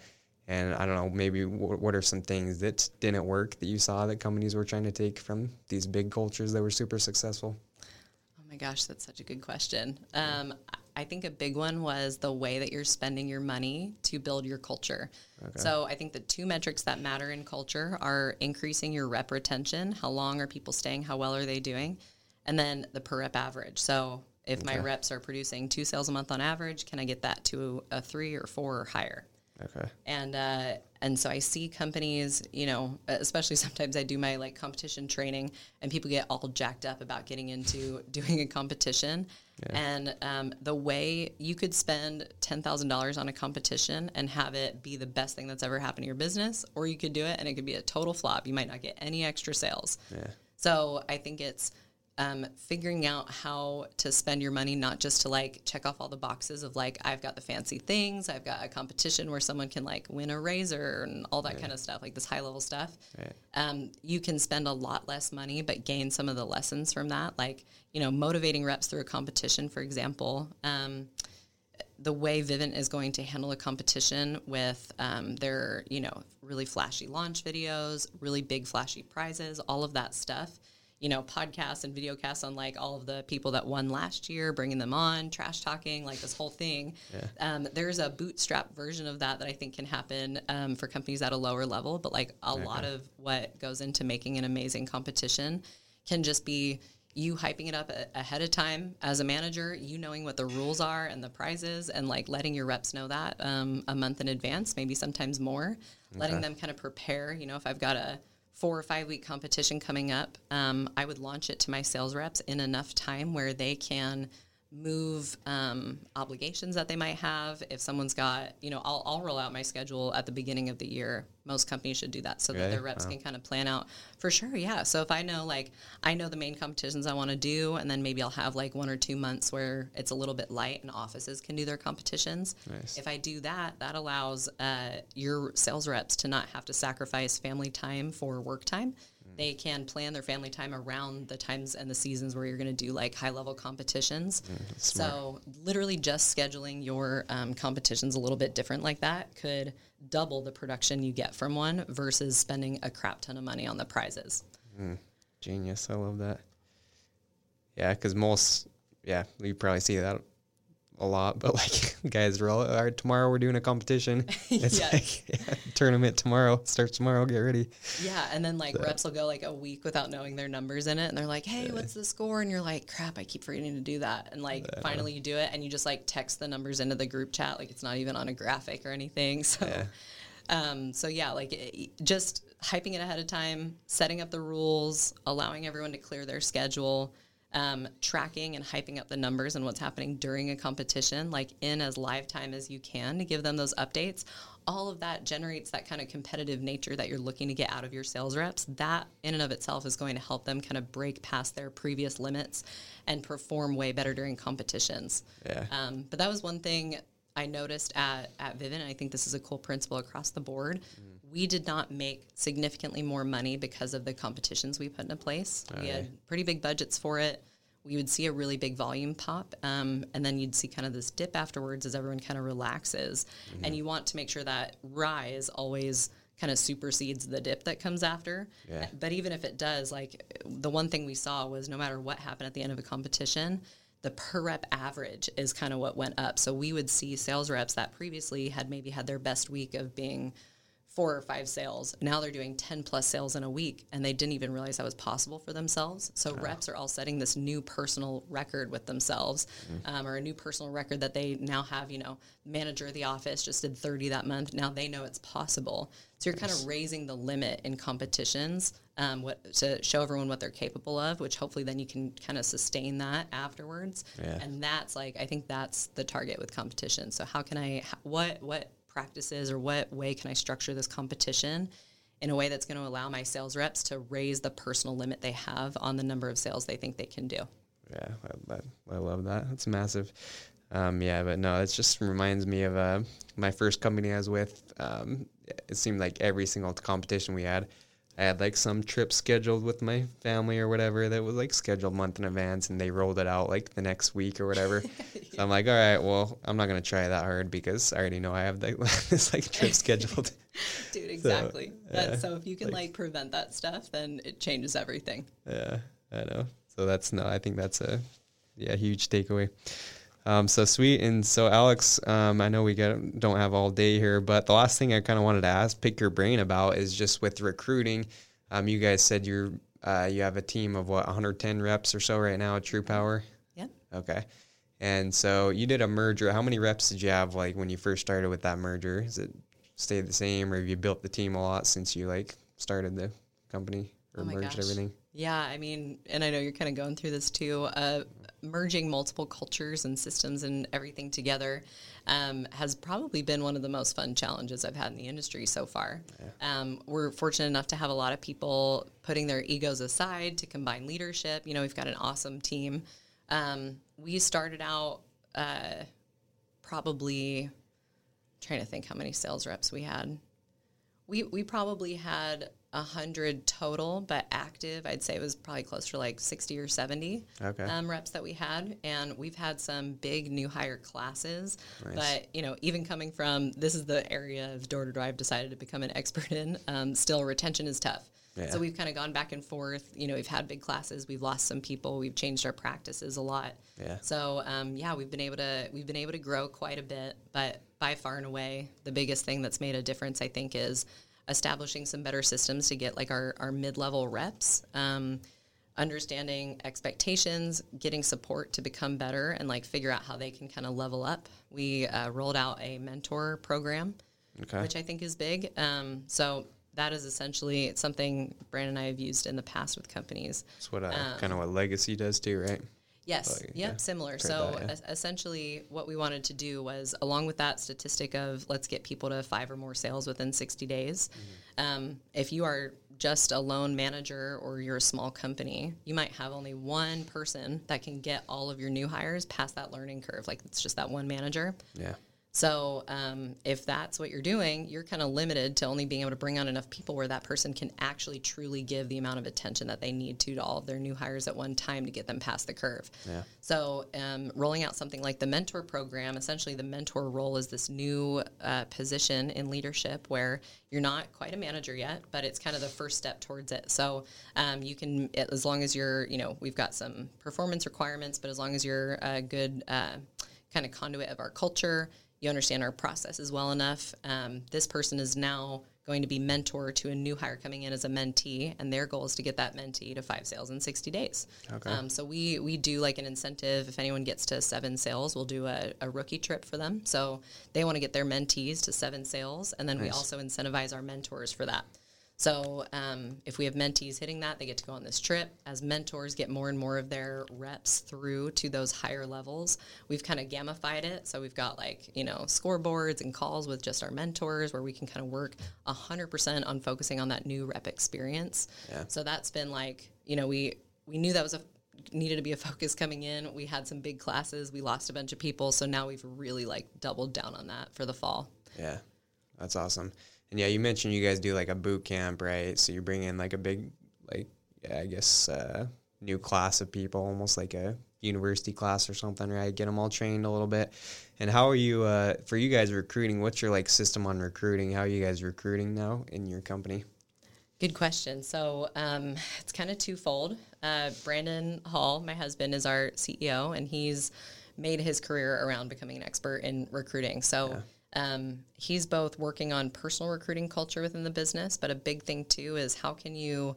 And I don't know, maybe w- what are some things that didn't work that you saw that companies were trying to take from these big cultures that were super successful? Oh my gosh, that's such a good question. Um, I think a big one was the way that you're spending your money to build your culture. Okay. So I think the two metrics that matter in culture are increasing your rep retention. How long are people staying? How well are they doing? And then the per rep average. So if okay. my reps are producing two sales a month on average, can I get that to a three or four or higher? Okay. And uh, and so I see companies, you know, especially [laughs] sometimes I do my like competition training, and people get all jacked up about getting into [laughs] doing a competition. Yeah. And um, the way you could spend ten thousand dollars on a competition and have it be the best thing that's ever happened to your business, or you could do it and it could be a total flop. You might not get any extra sales. Yeah. So I think it's um, figuring out how to spend your money, not just to like check off all the boxes of like, I've got the fancy things, I've got a competition where someone can like win a razor and all that yeah. kind of stuff, like this high level stuff. Right. Um, you can spend a lot less money, but gain some of the lessons from that. Like, you know, motivating reps through a competition, for example. Um, the way Vivint is going to handle a competition with um, their, you know, really flashy launch videos, really big flashy prizes, all of that stuff you know, podcasts and video casts on like all of the people that won last year, bringing them on, trash talking, like this whole thing. Yeah. Um, there's a bootstrap version of that that I think can happen um, for companies at a lower level, but like a okay. lot of what goes into making an amazing competition can just be you hyping it up a- ahead of time as a manager, you knowing what the rules are and the prizes, and like letting your reps know that um, a month in advance, maybe sometimes more, okay. letting them kind of prepare. You know, if I've got a four or five week competition coming up, um, I would launch it to my sales reps in enough time where they can move um, obligations that they might have. If someone's got, you know, I'll, I'll roll out my schedule at the beginning of the year. Most companies should do that so that their reps can kind of plan out for sure. Yeah. So if I know, like, I know the main competitions I want to do, and then maybe I'll have like one or two months where it's a little bit light and offices can do their competitions. Nice. If I do that, that allows uh, your sales reps to not have to sacrifice family time for work time they can plan their family time around the times and the seasons where you're going to do like high level competitions. Mm, so, literally, just scheduling your um, competitions a little bit different like that could double the production you get from one versus spending a crap ton of money on the prizes. Mm, genius. I love that. Yeah, because most, yeah, you probably see that a lot, but [laughs] like guys are all, right, tomorrow we're doing a competition. [laughs] It's yeah. like [laughs] yeah, tournament tomorrow, starts tomorrow, get ready. Yeah. And then like so. reps will go like a week without knowing their numbers in it. And they're like, hey, yeah. what's the score? And you're like, crap, I keep forgetting to do that. And like finally you do it and you just like text the numbers into the group chat. Like it's not even on a graphic or anything. So, um, so yeah, like it, just hyping it ahead of time, setting up the rules, allowing everyone to clear their schedule um, tracking and hyping up the numbers and what's happening during a competition, like in as live time as you can to give them those updates. All of that generates that kind of competitive nature that you're looking to get out of your sales reps. That in and of itself is going to help them kind of break past their previous limits and perform way better during competitions. Yeah. Um, but that was one thing I noticed at, at Vivint, and I think this is a cool principle across the board. We did not make significantly more money because of the competitions we put into place. we had pretty big budgets for it. We would see a really big volume pop, um, and then you'd see kind of this dip afterwards as everyone kind of relaxes. And you want to make sure that rise always kind of supersedes the dip that comes after. Yeah. But even if it does, like the one thing we saw was no matter what happened at the end of a competition, the per rep average is kind of what went up. So we would see sales reps that previously had maybe had their best week of being four or five sales. Now they're doing 10 plus sales in a week and they didn't even realize that was possible for themselves. So reps are all setting this new personal record with themselves um, or a new personal record that they now have, you know, manager of the office just did 30 that month. Now they know it's possible. So you're kind of raising the limit in competitions um, what, to show everyone what they're capable of, which hopefully then you can kind of sustain that afterwards. Yeah. And that's like, I think that's the target with competition. So how can I, what, what practices or what way can I structure this competition in a way that's going to allow my sales reps to raise the personal limit they have on the number of sales they think they can do? Yeah, I, I, I love that. That's massive. Um, yeah, but no, it just reminds me of uh, my first company I was with. Um, it seemed like every single competition we had, I had like some trip scheduled with my family or whatever that was like scheduled a month in advance, and they rolled it out like the next week or whatever. [laughs] so I'm like, all right, well, I'm not gonna try that hard because I already know I have like, [laughs] this like trip [laughs] scheduled. Dude, exactly. That- so if you can like, prevent that stuff, then it changes everything. Yeah, I know. So that's no, I think that's a yeah huge takeaway. Um, so sweet, and so Alex, um, I know we get don't have all day here, but the last thing I kind of wanted to ask, pick your brain about, is just with recruiting. Um, you guys said you're uh, you have a team of what 110 reps or so right now at True Power. Yep. Okay, and so you did a merger. How many reps did you have like when you first started with that merger? Is it stayed the same, or have you built the team a lot since you like started the company or Oh merged gosh. everything? Yeah, I mean, and I know you're kind of going through this too. Uh, merging multiple cultures and systems and everything together um, has probably been one of the most fun challenges I've had in the industry so far. Um, we're fortunate enough to have a lot of people putting their egos aside to combine leadership. You know, we've got an awesome team. Um, we started out uh, probably trying to think how many sales reps we had. We we probably had a hundred total, but active, I'd say it was probably closer to like sixty or seventy Okay. um, reps that we had, and we've had some big new hire classes. But you know, even coming from this is the area of door to door I've decided to become an expert in. Um, still, retention is tough. Yeah. So we've kind of gone back and forth. You know, we've had big classes, we've lost some people, we've changed our practices a lot. Yeah. So um, yeah, we've been able to we've been able to grow quite a bit, but by far and away, the biggest thing that's made a difference, I think, is establishing some better systems to get like our, our mid-level reps um, understanding expectations getting support to become better and like figure out how they can kind of level up we uh, rolled out a mentor program Okay. which i think is big um, so that is essentially it's something brandon and i have used in the past with companies That's what uh, Um, kind of what Legacy does too, right? Yes. Like, yep. yeah, Similar. So that, yeah. es- essentially, what we wanted to do was, along with that statistic of let's get people to five or more sales within 60 days. Mm-hmm. Um, if you are just a lone manager or you're a small company, you might have only one person that can get all of your new hires past that learning curve. Like it's just that one manager. Yeah. So um, if that's what you're doing, you're kind of limited to only being able to bring on enough people where that person can actually truly give the amount of attention that they need to to all of their new hires at one time to get them past the curve. Yeah. So um, rolling out something like the mentor program, essentially the mentor role is this new uh, position in leadership where you're not quite a manager yet, but it's kind of the first step towards it. So um, you can, as long as you're, you know, we've got some performance requirements, but as long as you're a good uh, kind of conduit of our culture, you understand our processes well enough. Um, this person is now going to be mentor to a new hire coming in as a mentee, and their goal is to get that mentee to five sales in 60 days. Okay. Um, so we we do like an incentive. If anyone gets to seven sales, we'll do a, a rookie trip for them. So they want to get their mentees to seven sales, and then we also incentivize our mentors for that. So um, if we have mentees hitting that, they get to go on this trip. As mentors get more and more of their reps through to those higher levels, we've kind of gamified it. So we've got like, you know, scoreboards and calls with just our mentors where we can kind of work 100% on focusing on that new rep experience. Yeah. So that's been like, you know, we, we knew that was a needed to be a [laughs] focus coming in. We had some big classes. We lost a bunch of people. So now we've really like doubled down on that for the fall. Yeah, that's awesome. And yeah, you mentioned you guys do like a boot camp, right? So you bring in like a big, like, yeah, I guess, uh, new class of people, almost like a university class or something, right? Get them all trained a little bit. And how are you, uh, for you guys recruiting? What's your like system on recruiting? How are you guys recruiting now in your company? Good question. So um, it's kind of twofold. Uh, Brandon Hall, my husband, is our CEO, and he's made his career around becoming an expert in recruiting. So yeah. Um, he's both working on personal recruiting culture within the business, but a big thing too is how can you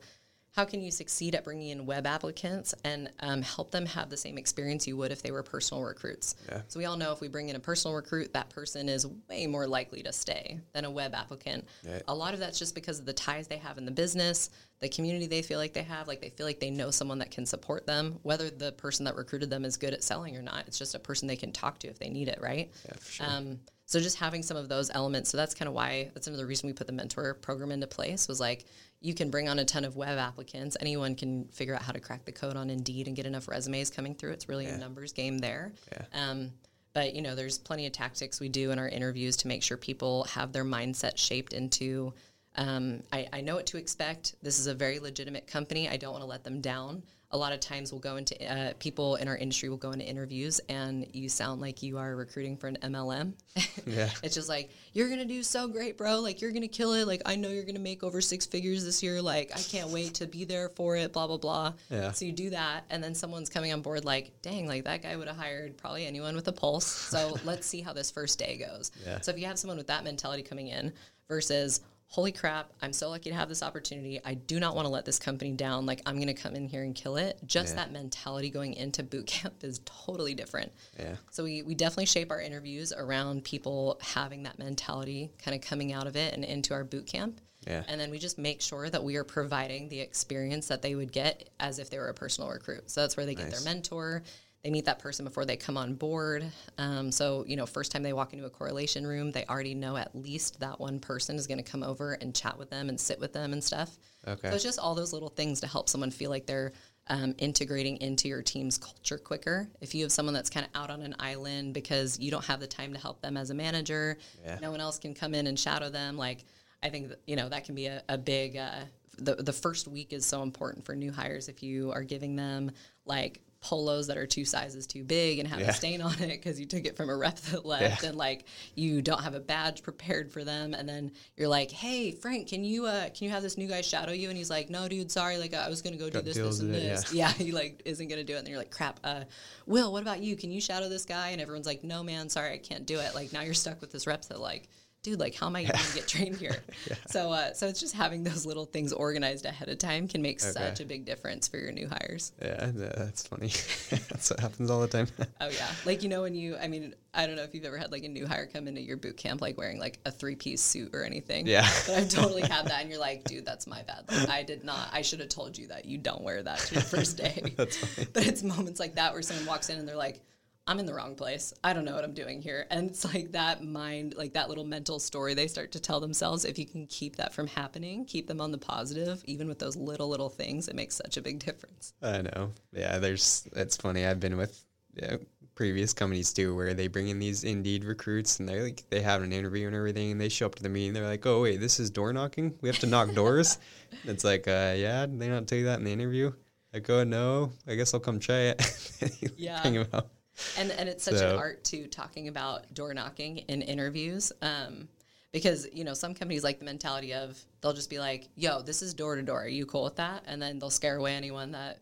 how can you succeed at bringing in web applicants and um, help them have the same experience you would if they were personal recruits? Yeah. So we all know if we bring in a personal recruit, that person is way more likely to stay than a web applicant. Right. A lot of that's just because of the ties they have in the business, the community they feel like they have, like they feel like they know someone that can support them, whether the person that recruited them is good at selling or not. It's just a person they can talk to if they need it, right? Yeah, for sure. Um, so just having some of those elements. So that's kind of why that's another reason we put the mentor program into place was like you can bring on a ton of web applicants. Anyone can figure out how to crack the code on Indeed and get enough resumes coming through. It's really yeah. a numbers game there. Yeah. Um, but you know, there's plenty of tactics we do in our interviews to make sure people have their mindset shaped into. Um, I, I know what to expect. This is a very legitimate company. I don't want to let them down a lot of times we'll go into uh, people in our industry will go into interviews and you sound like you are recruiting for an MLM. [laughs] yeah. It's just like you're going to do so great, bro. Like you're going to kill it. Like I know you're going to make over six figures this year. Like I can't wait to be there for it, blah blah blah. Yeah. So you do that and then someone's coming on board like, "Dang, like that guy would have hired probably anyone with a pulse." So [laughs] let's see how this first day goes. Yeah. So if you have someone with that mentality coming in versus holy crap, I'm so lucky to have this opportunity. I do not want to let this company down. Like, I'm going to come in here and kill it. Just yeah. that mentality going into boot camp is totally different. Yeah. So, we, we definitely shape our interviews around people having that mentality kind of coming out of it and into our boot camp. Yeah. And then we just make sure that we are providing the experience that they would get as if they were a personal recruit. So, that's where they nice. get their mentor they meet that person before they come on board. Um, so, you know, first time they walk into a correlation room, they already know at least that one person is going to come over and chat with them and sit with them and stuff. Okay. So it's just all those little things to help someone feel like they're um, integrating into your team's culture quicker. If you have someone that's kind of out on an island because you don't have the time to help them as a manager, yeah. no one else can come in and shadow them. Like, I think that, you know that can be a, a big. Uh, the the first week is so important for new hires. If you are giving them like polos that are two sizes too big and have yeah. a stain on it because you took it from a rep that left yeah. and like you don't have a badge prepared for them and then you're like hey frank can you uh can you have this new guy shadow you and he's like no dude sorry like i was gonna go Got do this this and this yeah. [laughs] yeah. he like isn't gonna do it and then you're like crap uh will what about you can you shadow this guy and everyone's like no man sorry i can't do it like now you're stuck with this rep that like dude, like, how am I going to get [laughs] trained here? [laughs] yeah. So, uh, so it's just having those little things organized ahead of time can make okay. such a big difference for your new hires. Yeah, that's funny. [laughs] that's what happens all the time. oh yeah, like you know when you, I mean, I don't know if you've ever had like a new hire come into your boot camp like wearing like a three piece suit or anything. Yeah. But I've totally had that, and you're like, dude, that's my bad. Like, I did not. I should have told you that you don't wear that to your first day. that's funny. But it's moments like that where someone walks in and they're like I'm in the wrong place. I don't know what I'm doing here. And it's like that mind, like that little mental story they start to tell themselves. If you can keep that from happening, keep them on the positive, even with those little, little things, it makes such a big difference. I know. Yeah, there's, it's funny. I've been with yeah, previous companies too where they bring in these Indeed recruits and they're like, they have an interview and everything and they show up to the meeting. They're like, oh, wait, this is door knocking? We have to knock doors? [laughs] it's like, uh, yeah, did they not tell you that in the interview? I go, no, I guess I'll come try it. [laughs] yeah. Bring them out and and it's such so. an art too talking about door knocking in interviews um, because you know some companies like the mentality of they'll just be like yo this is door to door. Are you cool with that? And then they'll scare away anyone that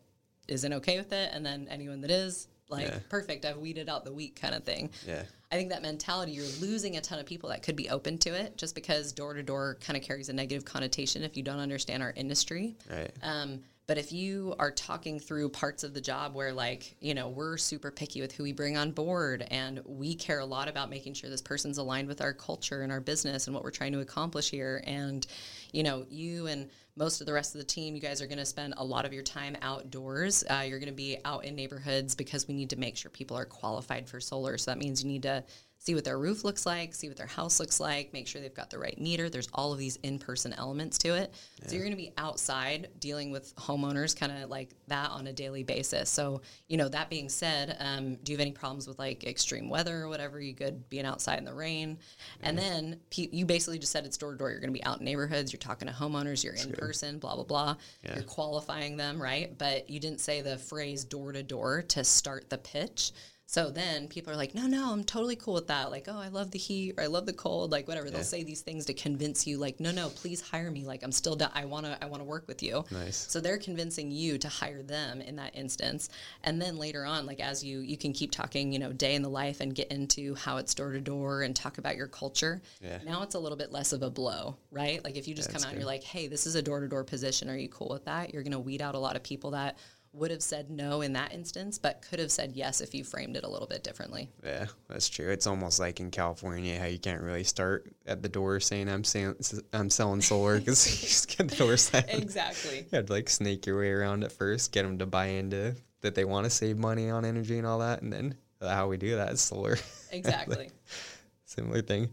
isn't okay with it. And then anyone that is like yeah. perfect. I've weeded out the weak kind of thing. Yeah. I think that mentality you're losing a ton of people that could be open to it just because door to door kind of carries a negative connotation if you don't understand our industry. Right. Um, But if you are talking through parts of the job where, like, you know, we're super picky with who we bring on board and we care a lot about making sure this person's aligned with our culture and our business and what we're trying to accomplish here. And, you know, you and most of the rest of the team, you guys are going to spend a lot of your time outdoors. Uh, you're going to be out in neighborhoods because we need to make sure people are qualified for solar. So that means you need to see what their roof looks like, see what their house looks like, make sure they've got the right meter. There's all of these in person elements to it. Yeah. So you're going to be outside dealing with homeowners kind of like that on a daily basis. So, you know, that being said, um, do you have any problems with like extreme weather or whatever? You good being outside in the rain? Yeah. And then you basically just said it's door to door. You're going to be out in neighborhoods, you're talking to homeowners, you're That's in good. person, blah, blah, blah. Yeah. You're qualifying them, right? But you didn't say the phrase door to door to start the pitch. So then people are like, no, no, I'm totally cool with that. Like, oh, I love the heat or I love the cold, like whatever. They'll say these things to convince you, like, no, no, please hire me. Like, I'm still, I wanna, I wanna work with you. Nice. So they're convincing you to hire them in that instance, and then later on, like as you, you can keep talking, you know, day in the life and get into how it's door to door and talk about your culture. Yeah. Now it's a little bit less of a blow, right? Like if you just yeah, come out good. and you're like, hey, this is a door to door position. Are you cool with that? You're gonna weed out a lot of people that would have said no in that instance, but could have said yes if you framed it a little bit differently. Yeah, that's true. It's almost like in California how you can't really start at the door saying I'm saying I'm selling solar because you just get the door sign. [laughs] exactly. You had to like snake your way around at first, get them to buy into that they want to save money on energy and all that, and then how we do that is solar. [laughs] Exactly. like, [laughs] similar thing.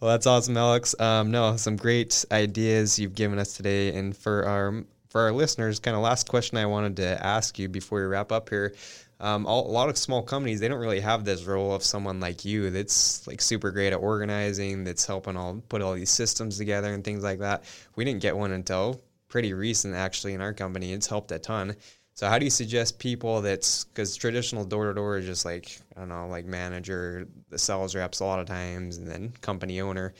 Well, that's awesome, Alex. Um, no, some great ideas you've given us today, and for our for our listeners, kind of last question I wanted to ask you before we wrap up here. Um, all, a lot of small companies they don't really have this role of someone like you that's like super great at organizing, that's helping all put all these systems together and things like that. We didn't get one until pretty recent actually in our company. It's helped a ton. So how do you suggest people that's because traditional door to door is just like I don't know like manager, the sales reps a lot of times, and then company owner.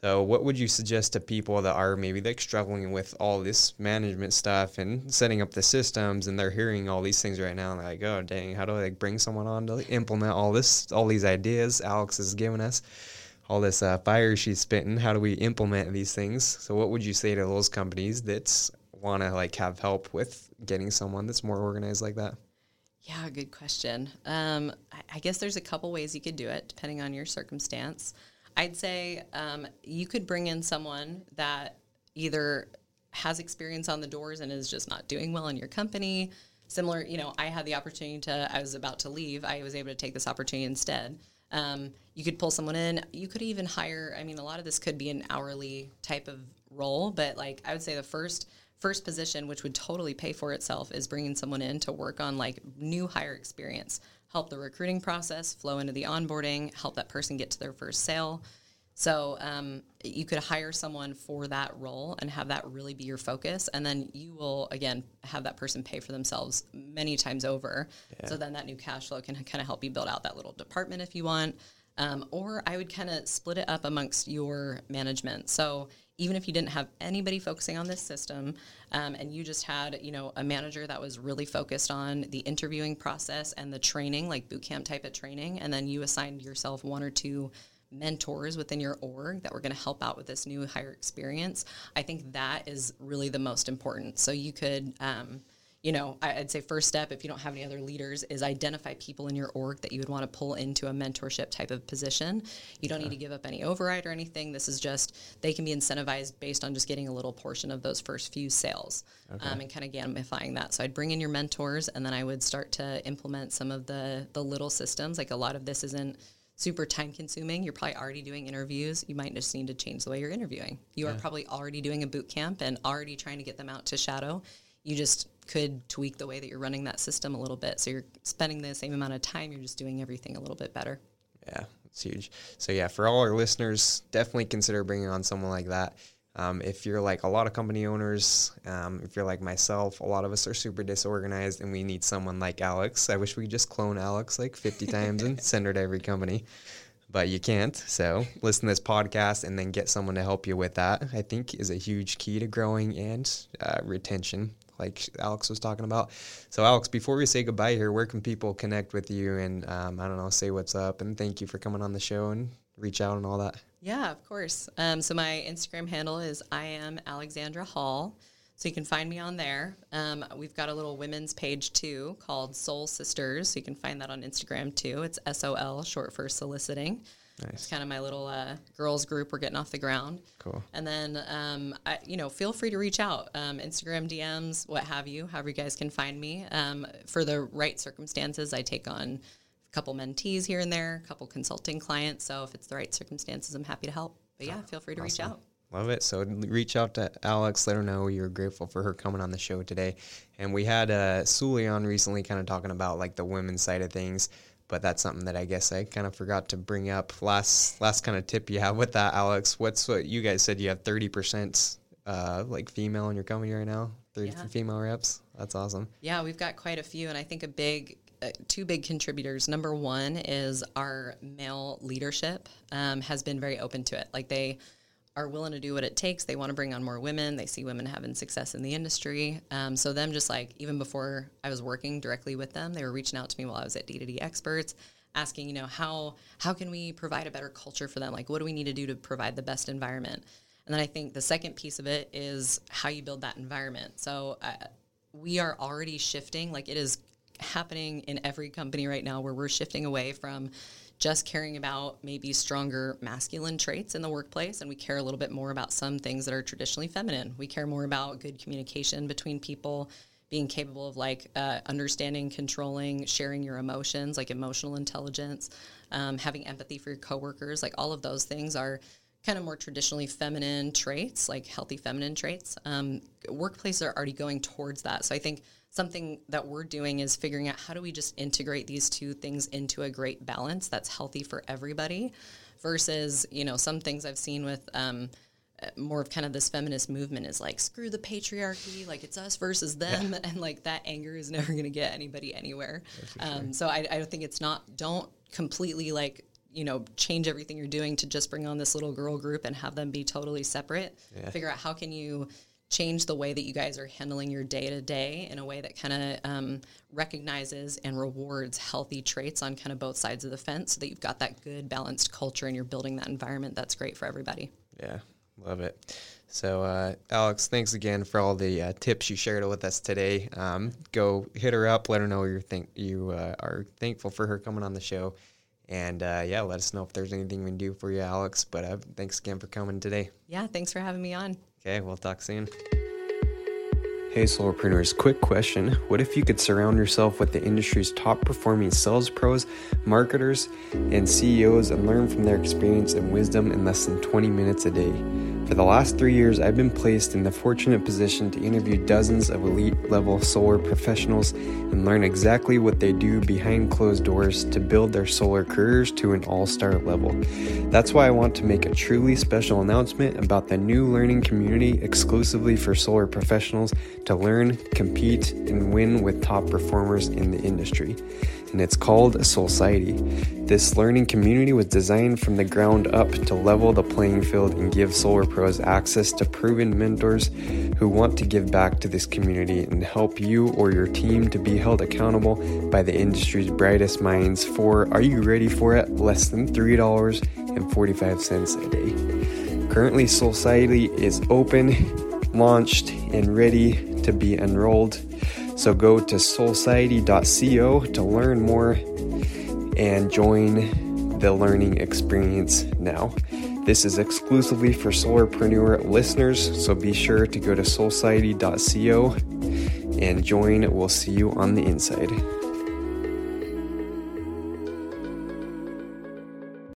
So, what would you suggest to people that are maybe like struggling with all this management stuff and setting up the systems, and they're hearing all these things right now, and they're like, "Oh, dang, how do I like bring someone on to like, implement all this, all these ideas Alex is giving us, all this uh, fire she's spitting? How do we implement these things?" So, what would you say to those companies that want to like have help with getting someone that's more organized like that? Yeah, good question. Um, I, I guess there's a couple ways you could do it depending on your circumstance. I'd say um, you could bring in someone that either has experience on the doors and is just not doing well in your company. Similar, you know, I had the opportunity to, I was about to leave. I was able to take this opportunity instead. Um, you could pull someone in. You could even hire, I mean, a lot of this could be an hourly type of role, but like I would say the first first position, which would totally pay for itself, is bringing someone in to work on like new hire experience help the recruiting process flow into the onboarding, help that person get to their first sale. So um, you could hire someone for that role and have that really be your focus, and then you will again have that person pay for themselves many times over. Yeah. So then that new cash flow can kind of help you build out that little department if you want. Um, or I would kind of split it up amongst your management. So even if you didn't have anybody focusing on this system um, and you just had you know a manager that was really focused on the interviewing process and the training like boot camp type of training and then you assigned yourself one or two mentors within your org that were going to help out with this new hire experience i think that is really the most important. So you could um, you know, I'd say first step if you don't have any other leaders is identify people in your org that you would want to pull into a mentorship type of position. You don't need to give up any override or anything. This is just they can be incentivized based on just getting a little portion of those first few sales okay. um, and kind of gamifying that. So I'd bring in your mentors and then I would start to implement some of the the little systems. Like a lot of this isn't super time consuming. You're probably already doing interviews. You might just need to change the way you're interviewing. You yeah. are probably already doing a boot camp and already trying to get them out to shadow. You just could tweak the way that you're running that system a little bit. So you're spending the same amount of time, you're just doing everything a little bit better. Yeah, it's huge. So yeah, for all our listeners, definitely consider bringing on someone like that. Um, if you're like a lot of company owners, um, if you're like myself, a lot of us are super disorganized and we need someone like Alex. I wish we could just clone Alex like 50 [laughs] times and send her to every company, but you can't. So listen to this podcast and then get someone to help you with that, I think is a huge key to growing and uh, retention like Alex was talking about. So, Alex, before we say goodbye here, where can people connect with you and um, I don't know, say what's up and thank you for coming on the show and reach out and all that? Yeah, of course. Um, so my Instagram handle is I am Alexandra Hall. So you can find me on there. Um, we've got a little women's page too called Sol Sisters. So you can find that on Instagram too. It's S O L, short for soliciting. Nice. It's kind of my little uh, girls group. We're getting off the ground. Cool. And then, um, I, you know, feel free to reach out, um, Instagram DMs, what have you, however you guys can find me. Um, for the right circumstances, I take on a couple mentees here and there, a couple consulting clients. So if it's the right circumstances, I'm happy to help. But yeah, feel free to awesome. reach out. Love it. So reach out to Alex. Let her know you're grateful for her coming on the show today. And we had uh, Suli on recently, kind of talking about like the women's side of things. But that's something that I guess I kind of forgot to bring up. Last last kind of tip you have with that, Alex. What's what you guys said? You have thirty percent uh, like female in your company right now. Thirty yeah. female reps. That's awesome. Yeah, we've got quite a few, and I think a big uh, two big contributors. Number one is our male leadership um, has been very open to it. Like they are willing to do what it takes. They want to bring on more women. They see women having success in the industry. Um, so them just like even before I was working directly with them, they were reaching out to me while I was at D2D Experts, asking, you know, how how can we provide a better culture for them? Like, what do we need to do to provide the best environment? And then I think the second piece of it is how you build that environment. So uh, we are already shifting. Like it is happening in every company right now, where we're shifting away from just caring about maybe stronger masculine traits in the workplace and we care a little bit more about some things that are traditionally feminine. We care more about good communication between people being capable of like uh, understanding controlling sharing your emotions like emotional intelligence um, having empathy for your coworkers. Like all of those things are kind of more traditionally feminine traits like healthy feminine traits. Um, workplaces are already going towards that. So i think something that we're doing is figuring out how do we just integrate these two things into a great balance that's healthy for everybody versus you know some things i've seen with um, more of kind of this feminist movement is like screw the patriarchy like it's us versus them yeah. [laughs] and like that anger is never going to get anybody anywhere um, so I, I think it's not don't completely like you know change everything you're doing to just bring on this little girl group and have them be totally separate yeah. figure out how can you change the way that you guys are handling your day to day in a way that kind of um, recognizes and rewards healthy traits on kind of both sides of the fence so that you've got that good balanced culture and you're building that environment that's great for everybody. Yeah, love it. So, uh, Alex, thanks again for all the uh, tips you shared with us today. Um, go hit her up, let her know you think you uh, are thankful for her coming on the show, and uh, yeah, let us know if there's anything we can do for you, Alex. But uh, thanks again for coming today. Yeah, thanks for having me on. Okay, we'll talk soon. Hey, Solarpreneurs, quick question. What if you could surround yourself with the industry's top performing sales pros, marketers, and CEOs and learn from their experience and wisdom in less than 20 minutes a day? For the last three years, I've been placed in the fortunate position to interview dozens of elite level solar professionals and learn exactly what they do behind closed doors to build their solar careers to an all star level. That's why I want to make a truly special announcement about the new learning community exclusively for solar professionals to learn, compete, and win with top performers in the industry and it's called Solciety. This learning community was designed from the ground up to level the playing field and give solar pros access to proven mentors who want to give back to this community and help you or your team to be held accountable by the industry's brightest minds for, are you ready for it? Less than $3.45 a day. Currently, Solciety is open, launched, and ready to be enrolled. So go to solciety.co to learn more and join the learning experience now. This is exclusively for Solarpreneur listeners, so be sure to go to solciety.co and join. We'll see you on the inside.